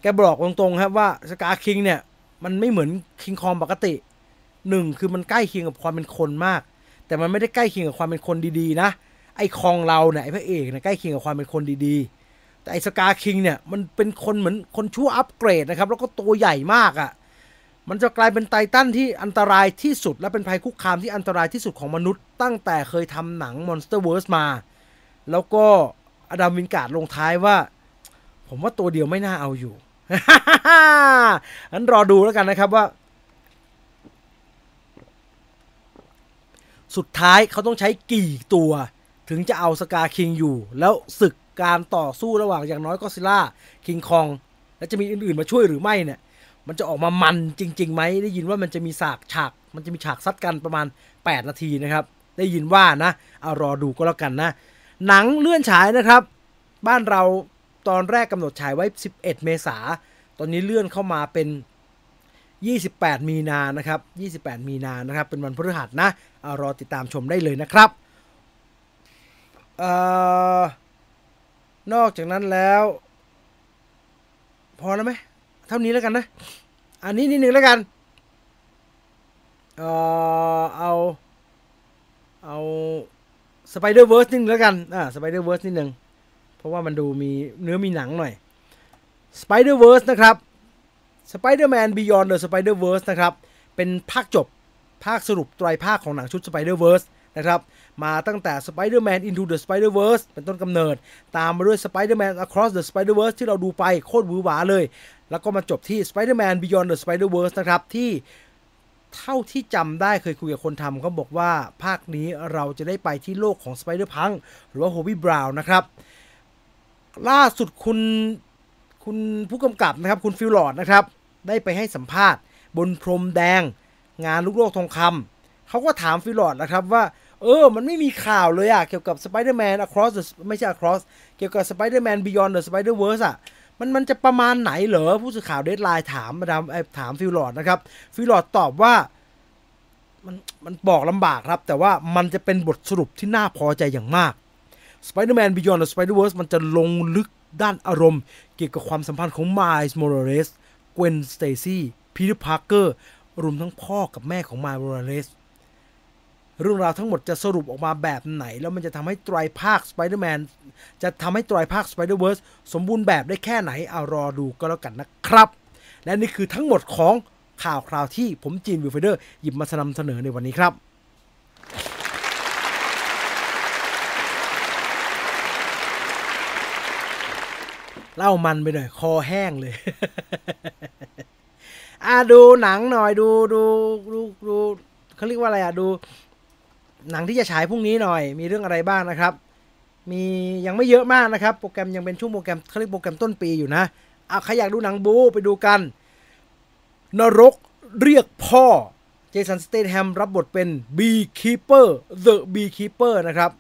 Speaker 1: แกบอกตรงๆครับว่า Skar King เนี่ย มันไม่เหมือนคิงคองปกติหนึ่งคือมันใกล้เคียงกับความเป็นคนมาก แต่มันไม่ได้ใกล้เคียงกับความเป็นคนดีๆนะไอ้คองเราเนี่ยไอ้พระเอกเนี่ยใกล้เคียงกับความเป็นคนดีๆ แต่ไอ้สกาคิงเนี่ยมันเป็นคนเหมือนคนชั่วอัปเกรดนะครับ แล้วก็ตัวใหญ่มากอะ่ะมันจะกลายเป็นไททันที่อันตรายที่สุด และเป็นภัยคุกคามที่อันตรายที่สุดของมนุษย์ ตั้งแต่เคยทำหนัง Monsterverse มา แล้วก็ อดัมวินการ์ดลงท้ายว่า ผมว่าตัวเดียวไม่น่าเอาอยู่งั้นรอดูแล้วกันนะครับว่า สุดท้ายเขาต้องใช้กี่ตัวถึงจะเอาสกาคิงอยู่ แล้วศึกการต่อสู้ระหว่างอย่างน้อยก็ซิล่าคิงคอง แล้วจะมีอื่นๆมาช่วยหรือไม่เนี่ย มันจะออกมามันจริงๆไหมได้ยินว่ามันจะมีฉากฉาก มันจะมีฉากซัดกันประมาณ 8 นาทีนะครับ ได้ยินว่านะ เอารอดูก็แล้วกันนะ หนังเลื่อนฉายนะครับ บ้านเราตอนแรกกำหนดฉายไว้ 11 เมษา ตอนนี้เลื่อนเข้ามาเป็น 28 มีนานะครับ 28 มีนานะครับ เป็นวันพฤหัสนะเอารอติดตามชมได้เลยนะครับออนอกจากนั้นแล้ว พอแล้วไหมเท่านี้แล้วกันนะ อันนี้นิดนึงแล้วกันเออเอา เอา Spider-Verse นิดนึงแล้วกัน อ่า Spider-Verse นิดนึง เพราะว่ามันดูมีเนื้อมีหนังหน่อย Spider-Verse นะครับ Spider-Man Beyond the Spider-Verse นะครับ เป็นภาคจบภาคสรุปไตรภาคของหนังชุด Spider-Verse นะครับ มาตั้งแต่ Spider-Man Into the Spider-Verse เป็นต้นกำเนิด ตามมาด้วย Spider-Man Across the Spider-Verse ที่เราดูไปโคตรหวือหวาเลย แล้วก็มาจบที่ Spider-Man Beyond the Spider-Verse นะครับ ที่ เท่าที่จำได้เคยคุยกับคนทำเขาบอกว่าภาคนี้เราจะได้ไปที่โลกของ Spider-Punk หรือว่า Hobie Brown นะครับ ล่าสุดคุณคุณผู้กำกับนะครับ คุณ Phil Lord นะครับ ได้ไปให้สัมภาษณ์ บนพรมแดง งานลูกโลกทองคำเขาก็ถาม Phil Lord นะครับว่า เออ มันไม่มีข่าวเลยอะเกี่ยวกับ Spider-Man Across the ไม่ใช่ Across เกี่ยวกับ Spider-Man Beyond the Spider-Verse อะ มันมันจะประมาณไหนเหรอผู้สื่อข่าว Deadline ถามมาดามถาม Phil Lord นะครับ Phil Lord ตอบว่ามันมันบอกลำบากครับ แต่ว่ามันจะเป็นบทสรุปที่น่าพอใจอย่างมาก Spider-Man Beyond the Spider-Verse มันจะลงลึกด้านอารมณ์ เกี่ยวกับความสัมพันธ์ของ Miles Morales Gwen Stacy Peter Parker รวมทั้งพ่อกับแม่ของ Miles Morales เรื่องราวทั้งหมดจะสรุปออกมาแบบไหน แล้วมันจะทำให้ไตรภาค Spider-Man จะทำให้ไตรภาค Spider-Verse สมบูรณ์แบบได้แค่ไหนเอารอดูก็แล้วกันนะครับ และนี่คือทั้งหมดของข่าวคราวที่ผมจีนวิวไฟเดอร์หยิบมานำเสนอในวันนี้ครับเล่ามันไปหน่อย คอแห้งเลยอะดูหนังหน่อยดูดูดูดูเขาเรียกว่าอะไรอะดู หนังที่จะฉายพรุ่งนี้หน่อย มีเรื่องอะไรบ้างนะครับ มียังไม่เยอะมากนะครับ โปรแกรมยังเป็นช่วงโปรแกรมเขาเรียกโปรแกรมต้นปีอยู่นะเอะใครอยากดูหนังบู๊ไปดูกัน นรกเรียกพ่อ เจสันสเตทแฮมรับบทเป็น Beekeeper The Beekeeper นะครับ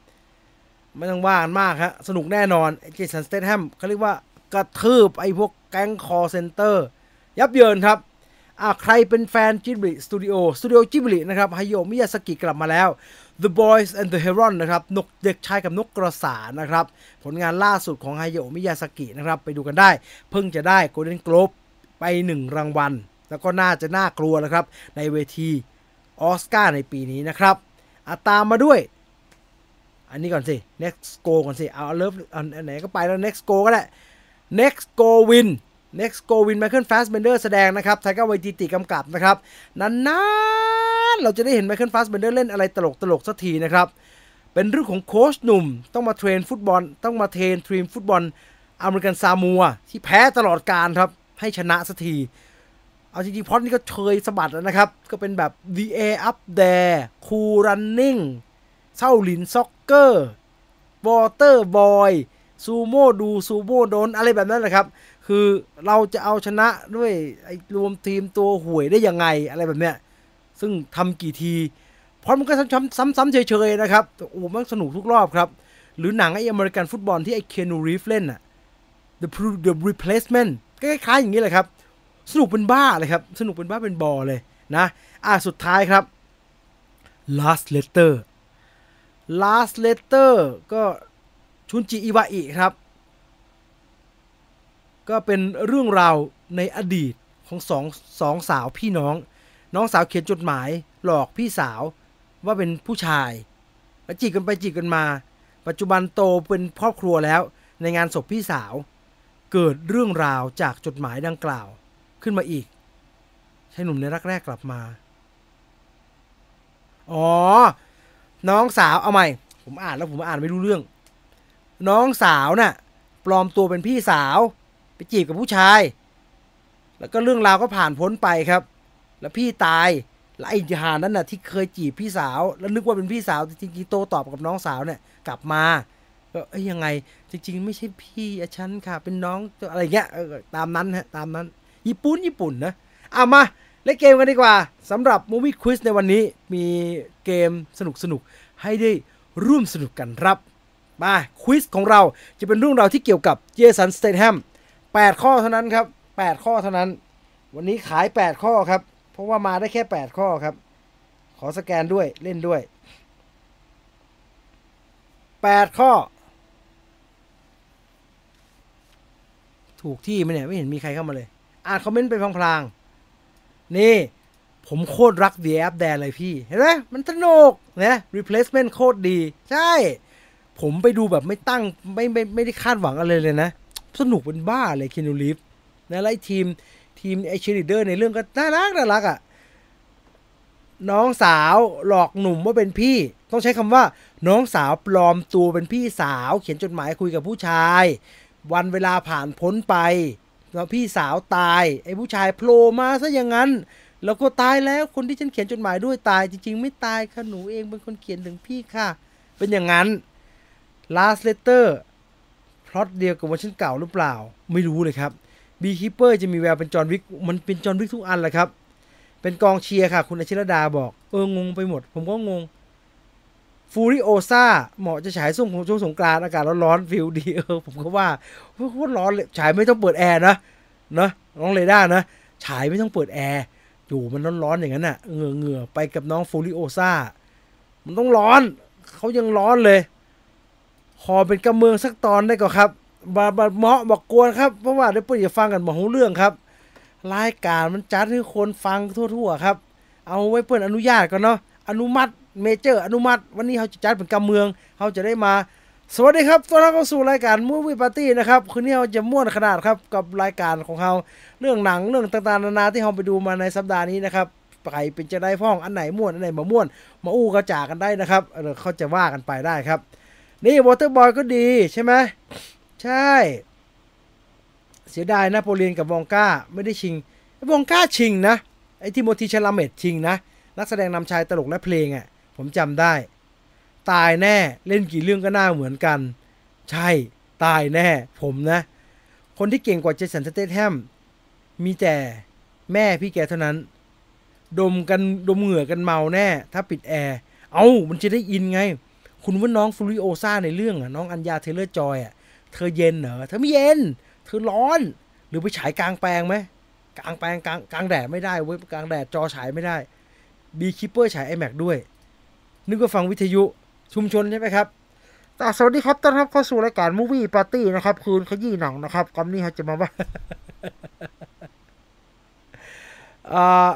Speaker 1: ไม่ต้องว่านมากฮะ สนุกแน่นอน เจสันสเตทแฮมเขาเรียกว่ากระทืบไอ้พวกแก๊งคอลเซ็นเตอร์ ยับเยินครับอ่าใครเป็นแฟนจิบลิสตูดิโอ สตูดิโอจิบลินะครับฮโยมิยาสกิกลับมาแล้ว The Boy and the Heron นะครับนกเด็กชายกับนกกระสานะครับ ผลงานล่าสุดของฮายาโอะ มิยาซากินะครับ ไปดูกันได้ เพิ่งจะได้ Golden Globe ไปหนึ่งรางวัล แล้วก็น่าจะน่ากลัวนะครับ ในเวทีออสการ์ในปีนี้นะครับอ่าตามมาด้วย อันนี้ก่อนสิ Next Goal ก่อนสิ เอาเลิฟอันไหนก็ไปแล้ว Next Goal ก็ได้ Next Goal Wins Next Goal Wins Michael Fassbender แสดงนะครับไทก้าไวจิติกำกับนะครับนาน เราจะได้เห็นไมเคิลฟาสเบนเดอร์เล่นอะไรตลกตลกสักทีนะครับ เป็นเรื่องของโค้ชหนุ่ม ต้องมา train ฟุตบอล ต้องมา train ทีมฟุตบอลอเมริกันซามัวที่แพ้ตลอดกาลครับ ให้ชนะสักทีเอาจริงๆพล็อตนี้ก็เคยสะบัดแล้วนะครับ ก็เป็นแบบ The Air Up There Cool Runnings เส้าหลิน soccer Water Boys Sumo Do Sumo Don't อะไรแบบนั้นแหละครับ คือเราจะเอาชนะด้วยไอ้รวมทีมตัวห่วยได้ยังไงอะไรแบบเนี้ย ซึ่งทำกี่ทีเพราะมันก็ซ้ำๆเฉยๆนะครับโอ้มันสนุกทุกรอบครับ หรือหนังไอ้อเมริกันฟุตบอลที่ไอ้เคนูรีฟเล่นอะ The The Replacement ก็คล้ายๆอย่างนี้เลยครับ สนุกเป็นบ้าเลยครับ สนุกเป็นบ้าเป็นบอเลยนะ อะสุดท้ายครับ Last Letter Last Letter ก็ชุนจิอิวาอิครับ ก็เป็นเรื่องราวในอดีตของสองสองสาวพี่น้อง น้องสาวเขียนจดหมาย หลอกพี่สาวว่าเป็นผู้ชายแล้วจีบกันไปจีบกันมา ปัจจุบันโตเป็นครอบครัวแล้วในงานศพพี่สาว เกิดเรื่องราวจากจดหมายดังกล่าวขึ้นมาอีกชายหนุ่มในรักแรกกลับมา อ๋อ น้องสาวเอาใหม่ ผมอ่านแล้วผมอ่านไม่รู้เรื่อง น้องสาวน่ะ ปลอมตัวเป็นพี่สาว ไปจีบกับผู้ชาย แล้วก็เรื่องราวก็ผ่านพ้นไปครับ แล้วพี่ตายแล้วไอ้หานั้นน่ะที่เคยจีบพี่สาว แล้วนึกว่าเป็นพี่สาวจริงๆโตตอบกับน้องสาวเนี่ย กลับมาก็เอ้ยยังไง จริง ๆ ไม่ใช่พี่อะฉันค่ะ เป็นน้องอะไรเงี้ยตามนั้นฮะตามนั้น ญี่ปุ่นญี่ปุ่นนะเอามาเล่นเกมกันดีกว่าสำหรับ Movie Quiz ในวันนี้มีเกมสนุกสนุกๆให้ได้ร่วมสนุกกันครับ มาควิสของเราจะเป็นเรื่องราวที่เกี่ยวกับเจสันสเตทแฮม8ข้อเท่านั้นครับ 8 ข้อเท่านั้น วันนี้ขาย 8 ข้อครับ ราะว่ามาได้แค่ 8 ข้อครับ ขอสแกนด้วยเล่นด้วย 8 ข้อ ถูกที่ไหมเนี่ย ไม่เห็นมีใครเข้ามาเลย อ่านคอมเมนต์ไปพลางๆ นี่ผมโคตรรัก The App แดนเลยพี่ เห็นไหมมันสนุกนะ replacement โคตรดี ใช่ ผมไปดูแบบไม่ตั้ง ไม่ไม่ไม่ได้คาดหวังอะไรเลยนะ สนุกเป็นบ้าเลยคินูลิฟนะแล้วไอ้ทีม ทีมไอเชลิเดอร์ในเรื่องก็น่ารักน่ารักอะ่ะน้องสาวหลอกหนุ่มว่าเป็นพี่ ต้องใช้คำว่า น้องสาวปลอมตัวเป็นพี่สาว เขียนจดหมายคุยกับผู้ชาย วันเวลาผ่านพ้นไปแล้วพี่สาวตาย ไอ้ผู้ชายโผล่มาซะอย่างนั้น แล้วก็ตายแล้วคนที่ฉันเขียนจดหมายด้วยตาย จริง ๆ ไม่ตายค่ะหนูเองเป็นคนเขียนถึงพี่ค่ะ เป็นอย่างนั้น Last Letter พล็อตเดียวกับเวอร์ชันเก่าหรือเปล่า ไม่รู้เลยครับ Beekeeper จะมีแววเป็นจอห์นวิกมันเป็นจอห์นวิกทุกอันแหละครับ เป็นกองเชียร์ค่ะ คุณอาชิรดาบอก เอองงไปหมด ผมก็งงฟูริโอซาเหมาะจะฉายช่วงของช่วงสงกรานอากาศร้อนๆฟิลดีเออผมก็ว่าโคตรร้อนเลยฉายไม่ต้องเปิดแอร์นะนะน้องเรด้านะ ฉายไม่ต้องเปิดแอร์อยู่มันร้อนๆอย่างนั้นน่ะเหงื่อเหงื่อไปกับน้องฟูริโอซามันต้องร้อน เขายังร้อนเลยขอเป็นกำเมืองสักตอนได้ก่อนครับ บาบาเหมาะบอกกวนครับ เพราะว่าได้เปิดอย่าฟังกันบอกหูเรื่องครับ รายการมันจัดให้คนฟังทั่ว ๆ ครับ เอาไว้เปิดอนอนุญาตก่อนเนาะ อนุมัติ เมเจอร์ อนุมัติ วันนี้เขาจะจัดเป็นกำเมือง เขาจะได้มา สวัสดีครับต้อนรับเข้าสู่รายการมูวี่ปาร์ตี้นะครับ คืนนี้เราจะม่วนขนาดครับกับรายการของเขาเรื่องหนังเรื่องต่างๆนานาที่เราไปดูมาในสัปดาห์นี้นะครับใครเป็นจะได้พ้องอันไหนม่วนอันไหนมาม่วน มาอู้กระจากันได้นะครับเออเขาจะว่ากันไปได้ครับ นี่ Water Boys ก็ดีใช่ไหม ใช่ เสียดายนโปเลียนกับวองก้าไม่ได้ชิงวองก้าชิงนะ ไอ้ทิโมธีชาลาเมต์ชิงนะ นักแสดงนำชายตลกและเพลงอะ่ะ ผมจำได้ ตายแน่เล่นกี่เรื่องก็หน้าเหมือนกัน ใช่ ตายแน่ ผมนะ คนที่เก่งกว่าเจสันสเตทแฮมมีแต่แม่พี่แกเท่านั้น ดมกันดมเหงื่อกันเมาแน่ ถ้าปิดแอร์ เอามันจะได้อินไง คุณว่าน้องฟูริโอซาในเรื่องอะน้องอัญญาเทเลอร์จอยอะ เธอเย็นเหรอเธอไม่เย็น เธอร้อน หรือไปฉายกลางแปลงไหมกลางแปลงกลางกลางแดดไม่ได้เว้ยกลางแดดจอฉายไม่ได้ Beekeeper ฉาย IMAX ด้วย นึกว่าฟังวิทยุชุมชนใช่ไหมครับสวัสดีครับต้อนรับเข้าสู่รายการ Movie Party นะครับ คืนขยี้หนังนะครับกำนี้เขาจะมาว่าอ่า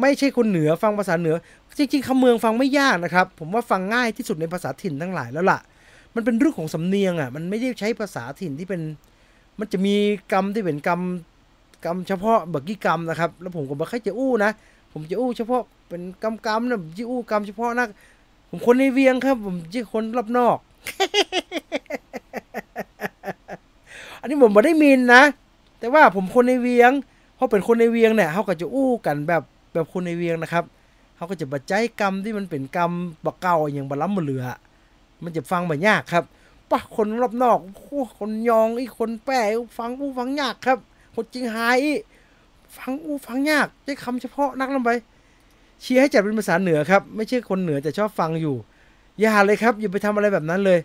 Speaker 1: ไม่ใช่คนเหนือฟังภาษาเหนือ จริงๆคำเมืองฟังไม่ยากนะครับ ผมว่าฟังง่ายที่สุดในภาษาถิ่นทั้งหลายแล้วล่ะ มันเป็นเรื่องของสำเนียงอะ มันไม่ได้ใช้ภาษาถิ่นที่เป็น มันจะมีกรรมที่เป็นกรรมกรรมเฉพาะบิกกี้กรรมนะครับ แล้วผมก็บอกแค่จะอู้นะ ผมจะอู้เฉพาะเป็นกำกำนะผมชื่ออู้กำเฉพาะนักผมคนในเวียงครับ ผมชื่อคนรอบนอก อันนี้ผมไม่ได้มินนะ แต่ว่าผมคนในเวียง เพราะเป็นคนในเวียงเนี่ยเขาก็จะอู้กันแบบแบบคนในเวียงนะครับเขาก็จะบัดใจกรรมที่มันเป็นกรรมบักเก่าอย่างบะล้ำบเหลือ มันจะฟังแบบยากครับป่ะคนรอบนอกคนยองอีคนแป้ฟังอู้ฟังยากครับ คนจริงหายอีฟังอู้ฟังยากใช้คำเฉพาะนักลงไปเชียร์ให้จัดเป็นภาษาเหนือครับ ไม่ใช่คนเหนือแต่ชอบฟังอยู่ อย่าเลยครับ อย่าไปทำอะไรแบบนั้นเลย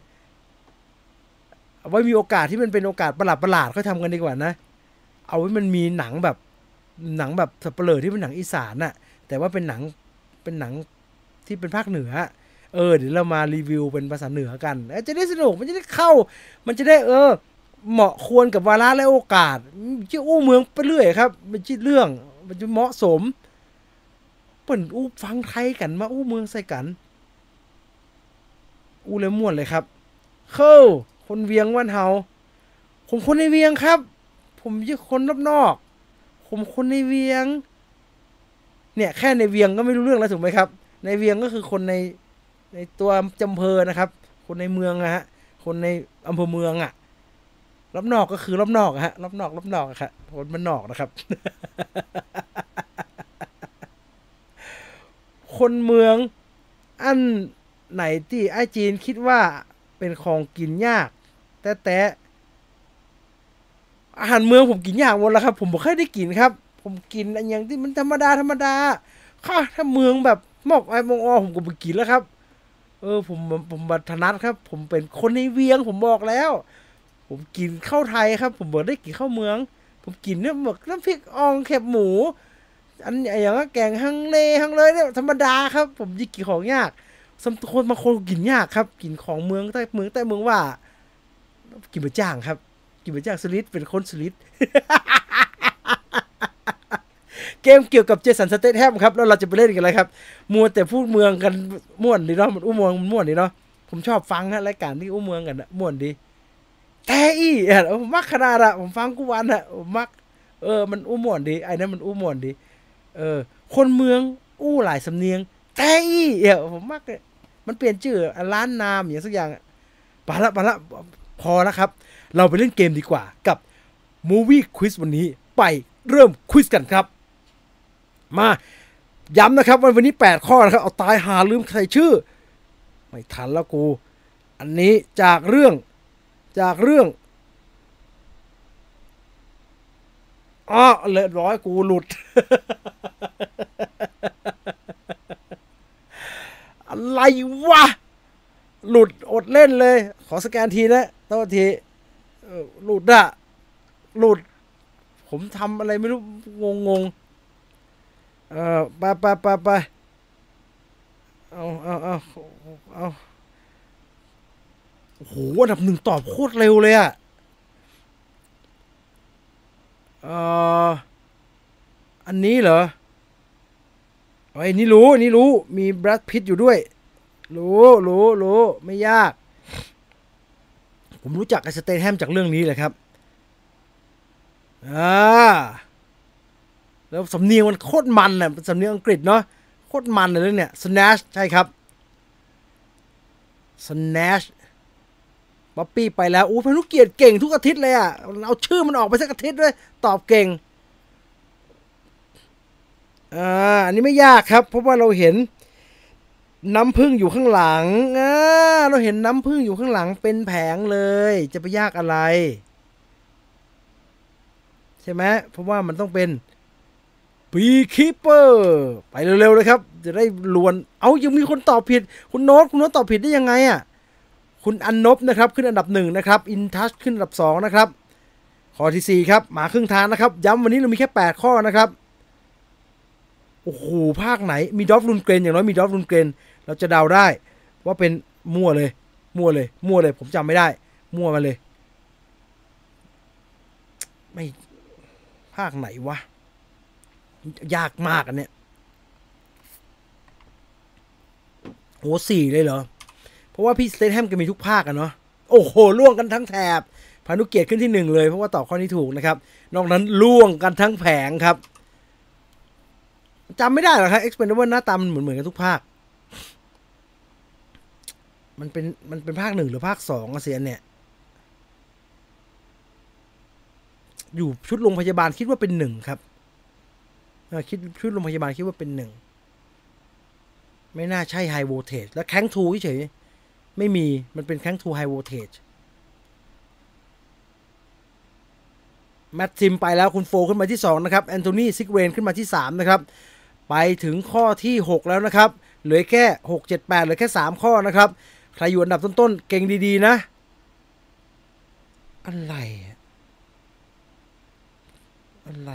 Speaker 1: เอาไว้มีโอกาสที่มันเป็นโอกาสประหลาดประหลาดเขาทำกันดีกว่านะ เอาไว้มันมีหนังแบบหนังแบบสับเปลือที่เป็นหนังอีสานน่ะ แต่ว่าเป็นหนังเป็นหนังที่เป็นภาคเหนือ เออเดี๋ยวเรามารีวิวเป็นภาษาเหนือกันจะได้สนุกมันจะได้เข้า มันจะได้เออ เหมาะควรกับวาระและโอกาสชื่ออู้เมืองไปเรื่อยครับ มันชื่อเรื่องมันจะเหมาะสมเปิ่นอู้ฟังไทยกันมาอู้เมืองใส่กัน อู้เลยม่วนเลยครับ เข้าคนเวียงวันเฮาผมคนในเวียงครับ ผมยี่คนรอบนอกผมคนในเวียง เนี่ยแค่ในเวียงก็ไม่รู้เรื่องแล้วถูกไหมครับ ในเวียงก็คือคนใน ในตัวจำเพอนะครับ คนในเมืองอะฮะคนในอำเภอเมืองอะรอบนอกก็คือรอบนอกอะฮะรอบนอกรอบนอกครับคนมันนอกนะครับ คนเมืองอันไหนที่ไอ้จีนคิดว่าเป็นของกินยาก แต่แต่อาหารเมืองผมกินยากหมดแล้วครับ ผมบอกแค่ได้กินครับ ผมกินอันอย่างที่มันธรรมดาธรรมดา ค่ะถ้าเมืองแบบหมอกไอ้มองอผมก็ไปกินแล้วครับ ออผมผมบัตนัดครับ ผมเป็นคนในเวียง ผมบอกแล้ว ผมกินข้าวไทยครับ ผมบอกได้กินข้าวเมือง ผมกินเนี่ยหมึกน้ำพริกอ่องแคบหมู อันอย่างว่าแกงฮังเลฮังเลยเนี่ยธรรมดาครับ ผมยิ่งกินของยากสมคนบางคนกินยากครับกินของเมืองใต้เมืองใต้เมืองว่า กินบะจ้างครับ กินบะจ้างสลิดเป็นคนสลิด เกมเกี่ยวกับเจสันสเตทแฮมครับแล้วเราจะไปเล่นกันอะไรครับมัวแต่พูดเมืองกันม่วนดีเนาะมันอู้เมืองมันม่วนดีเนาะผมชอบฟังฮะรายการที่อู้เมืองกันนะม่วนดีแต่อีอะผมมักขนาดอะผมฟังกูวันอะผมมัก เออ มันอู้ม่วนดีไอ้นั่นมันอู้ม่วนดี เออ คนเมืองอู้หลายสำเนียงแต่อีเออผมมักเลยมันเปลี่ยนชื่อร้านนามอย่างสักอย่างปาละปาละพอแล้วครับ เราไปเล่นเกมดีกว่ากับ Movie Quiz วันนี้ไปเริ่มควิสกันครับ มาย้ำนะครับวันวันนี้ 8 ข้อนะครับ เอาตายหาลืมใส่ชื่อ ไม่ทันแล้วกู อันนี้จากเรื่องจากเรื่องอ๋อเละร้อยกูหลุด อะไรวะ หลุดอดเล่นเลย ขอสแกนทีนะตัวทีหลุดอะหลุด ผมทำอะไรไม่รู้ งงงๆ เออไปไปไปไปเอาเอาเอาเอาโอ้โหอันดับหนึ่งตอบโคตรเร็วเลยอะเอออันนี้เหรอไอ้นี่รู้อันนี่รู้มีแบรดพิตอยู่ด้วย รู้รู้รู้ไม่ยาก ผมรู้จักไอสเตทแฮมจากเรื่องนี้เลยครับอ่า แล้วสำเนียงมันโคตรมันอะสำเนียงอังกฤษเนาะโคตรมันเลยเรื่องเนี่ย snatch ใช่ครับ snatch ป๊อปปี้ไปแล้วอู้พนุเกียรติเก่งทุกอาทิตย์เลยอะเอาชื่อมันออกไปสักอาทิตย์ด้วย ตอบเก่งอ่าอันนี้ไม่ยากครับ เพราะว่าเราเห็นน้ำผึ้งอยู่ข้างหลังอ่าเราเห็นน้ำผึ้งอยู่ข้างหลังเป็นแผงเลย จะไปยากอะไร ใช่ไหมเพราะว่ามันต้องเป็น Beekeeper ไปเร็วๆเลยครับ จะได้ลวน เอายังมีคนตอบผิด คุณโน้ตคุณโน้ตตอบผิดได้ยังไงอะ คุณอันนบนะครับ ขึ้นอันดับหนึ่งนะครับ อินทัชขึ้นอันดับสองนะครับ ข้อที่สี่ครับ มาครึ่งทางนะครับ ย้ำวันนี้เรามีแค่แปดข้อนะครับ โอ้โห ภาคไหน มีดอฟรุนเกรน อย่างน้อยมีดอฟรุนเกรน เราจะเดาได้ ว่าเป็นมั่วเลย มั่วเลย มั่วเลย ผมจำไม่ได้ มั่วมาเลย ไม่ ภาคไหนวะ ยากมากอันเนี้ยโหสี่เลยเหรอ เพราะว่าพี่สเตทแฮมแกมีทุกภาคอะเนาะโอ้โหล่วงกันทั้งแถบพานุเกียรติขึ้นที่หนึ่งเลย เพราะว่าตอบข้อนี้ถูกนะครับ นอกนั้นล่วงกันทั้งแผงครับจำไม่ได้หรอครับ Expendable หน้าตามันเหมือนเหมือนกันทุกภาค มันเป็นมันเป็นภาคหนึ่งหรือภาคสองอะเสียเนี่ย อยู่ชุดโรงพยาบาลคิดว่าเป็นหนึ่งครับ คิดชุดโรงพยาบาลคิดว่าเป็นหนึ่ง ไม่น่าใช่ไฮโวลเทจแล้วแข้งทูเฉยไม่มีมันเป็นแข้งทูไฮโวลเทจแมตติมไปแล้วคุณโฟขึ้นมาที่ 2 นะครับ แอนโทนีซิกเรนขึ้นมาที่ 3 นะครับ ไปถึงข้อที่ 6 แล้วนะครับ เหลือแค่ 6 7 8 เหลือแค่ 3 ข้อนะครับ ใครอยู่อันดับต้นๆ เก่งดีๆ นะ อะไร อะไร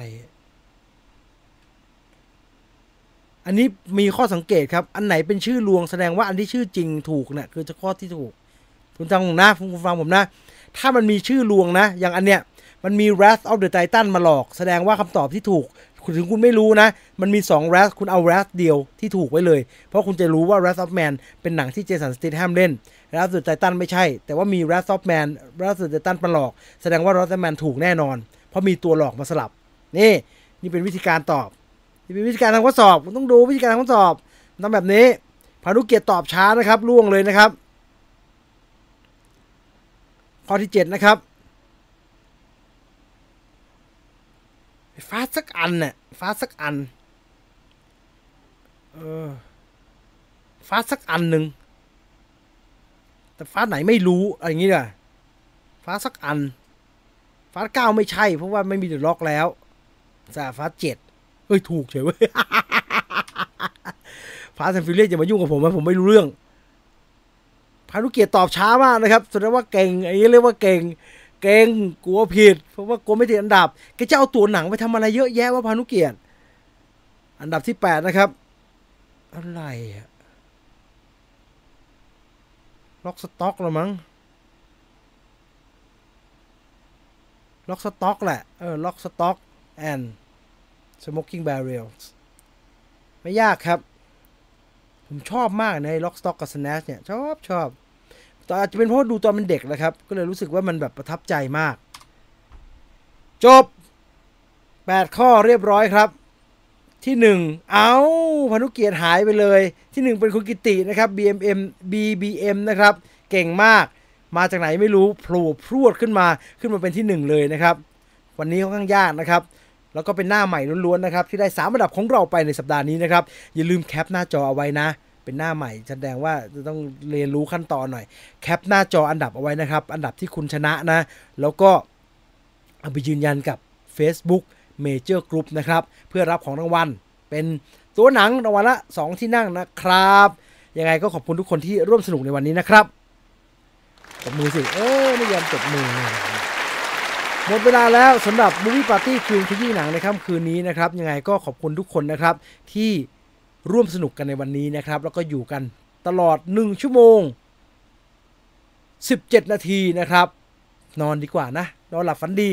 Speaker 1: อันนี้มีข้อสังเกตครับ อันไหนเป็นชื่อลวงแสดงว่าอันที่ชื่อจริงถูกเนี่ยคือจะข้อที่ถูกคุณฟังผมนะคุณฟังผมนะ ถ้ามันมีชื่อลวงนะ อย่างอันเนี้ยมันมี Wrath of the Titan มาหลอก แสดงว่าคำตอบที่ถูกคุณถึงคุณไม่รู้นะ มันมี 2 Wrath คุณเอา Wrath เดียวที่ถูกไว้เลย เพราะคุณจะรู้ว่า Wrath of Man เป็นหนังที่เจสันสตีทแฮมเล่น Wrath of the Titan ไม่ใช่ แต่ว่ามี Wrath of Man Wrath of the Titan มาหลอก แสดงว่า Wrath of Man ถูกแน่นอน เพราะมีตัวหลอกมาสลับ นี่ นี่เป็นวิธีการตอบ นี่เป็นวิธีการทำข้อสอบคุณต้องดูวิธีการทำข้อสอบทำแบบนี้พานุเกียรติตอบช้านะครับล่วงเลยนะครับ ข้อที่ 7 นะครับฟาดสักอันเนี่ยฟาดสักอันเออ Fast สักอันหนึ่งแต่ Fast ไหนไม่รู้อะไรอย่างงี้ล่ะ Fast สักอัน Fast เก้าไม่ใช่ เพราะว่าไม่มี The Rock แล้วแต่ Fast เจ็ด เฮ้ย ถูกเฉยเว้ย Fast and Furious อย่ามายุ่งกับผมนะผมไม่รู้เรื่อง พานุเกียรติตอบช้ามากนะครับแสดงว่าเก่งไอ้เรียกว่าเก่ง เก่งกลัวผิด เพราะว่ากลัวไม่ติดอันดับแกจะเอาตัวหนังไปทำอะไรเยอะแยะว่าพานุเกียรติ อันดับที่แปดนะครับ อะไรอะล็อกสต็อกละมั้งล็อกสต็อกแหละ เออ ล็อกสต็อกแอน สโมกกิ้ง b a r r e l ไม่ยากครับ ผมชอบมากใน Lock Stock กับ Snatch เนี่ย ชอบชอบแต่อาจจะเป็นเพราะดูตอนเป็นเด็กนะครับ ก็เลยรู้สึกว่ามันแบบประทับใจมาก จบ 8 ข้อเรียบร้อยครับ ที่ 1 เอาพานุเกียรติหายไปเลย ที่ 1 เป็นคุณกิตินะครับ BMM BBM นะครับ เก่งมากมาจากไหนไม่รู้โผล่พรวดขึ้นมาขึ้นมาเป็นที่ 1 เลยนะครับ วันนี้ค่อนข้างยากนะครับ แล้วก็เป็นหน้าใหม่ล้วนๆนะครับที่ได้3อันดับของเราไปในสัปดาห์นี้นะครับอย่าลืมแคปหน้าจอเอาไว้นะ เป็นหน้าใหม่แสดงว่าจะต้องเรียนรู้ขั้นตอนหน่อยแคปหน้าจออันดับเอาไว้นะครับ อันดับที่คุณชนะนะ แล้วก็เอาไปยืนยันกับ Facebook Major Group นะครับเพื่อรับของรางวัลเป็นตัวหนังรางวัลละ 2 ที่นั่งนะครับยังไงก็ขอบคุณทุกคนที่ร่วมสนุกในวันนี้นะครับตบมือสิ เออไม่ยอมตบมือ หมดเวลาแล้วสำหรับ Movie Party คืนขยี้หนังในค่ำคืนนี้นะครับ ยังไงก็ขอบคุณทุกคนนะครับ ที่ร่วมสนุกกันในวันนี้นะครับ แล้วก็อยู่กันตลอด 1 ชั่วโมง 17 นาทีนะครับ นอนดีกว่านะ นอนหลับฝันดี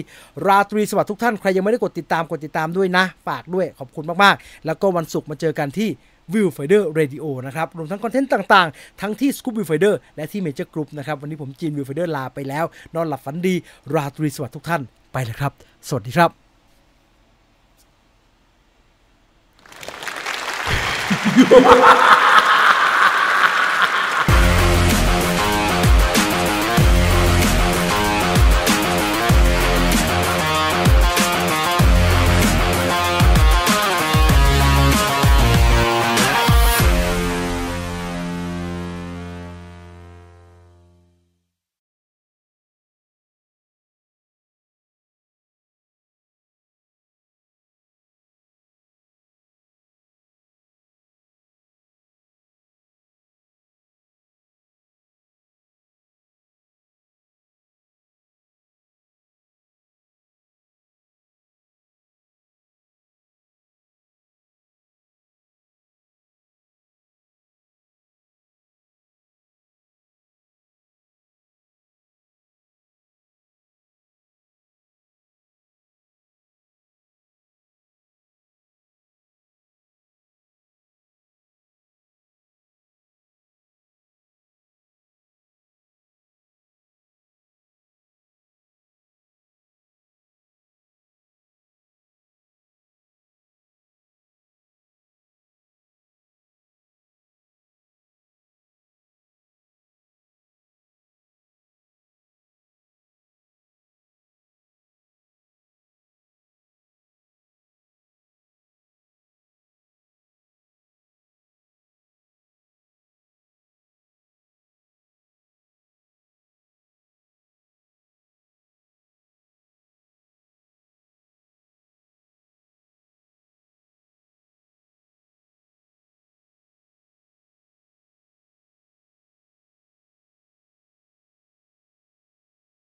Speaker 1: ราตรีสวัสดิ์ทุกท่าน ใครยังไม่ได้กดติดตามกดติดตามด้วยนะ ฝากด้วยขอบคุณมากๆ แล้วก็วันศุกร์มาเจอกันที่ Viewfinder Radio นะครับรวมทั้ง content ต่างๆ ทั้งที่สกู๊ป Viewfinder และที่ Major Group นะครับวันนี้ผมจีน Viewfinder ลาไปแล้ว นอนหลับฝันดี ราตรีสวัสดิ์ทุกท่านไปแล้วครับ สวัสดีครับ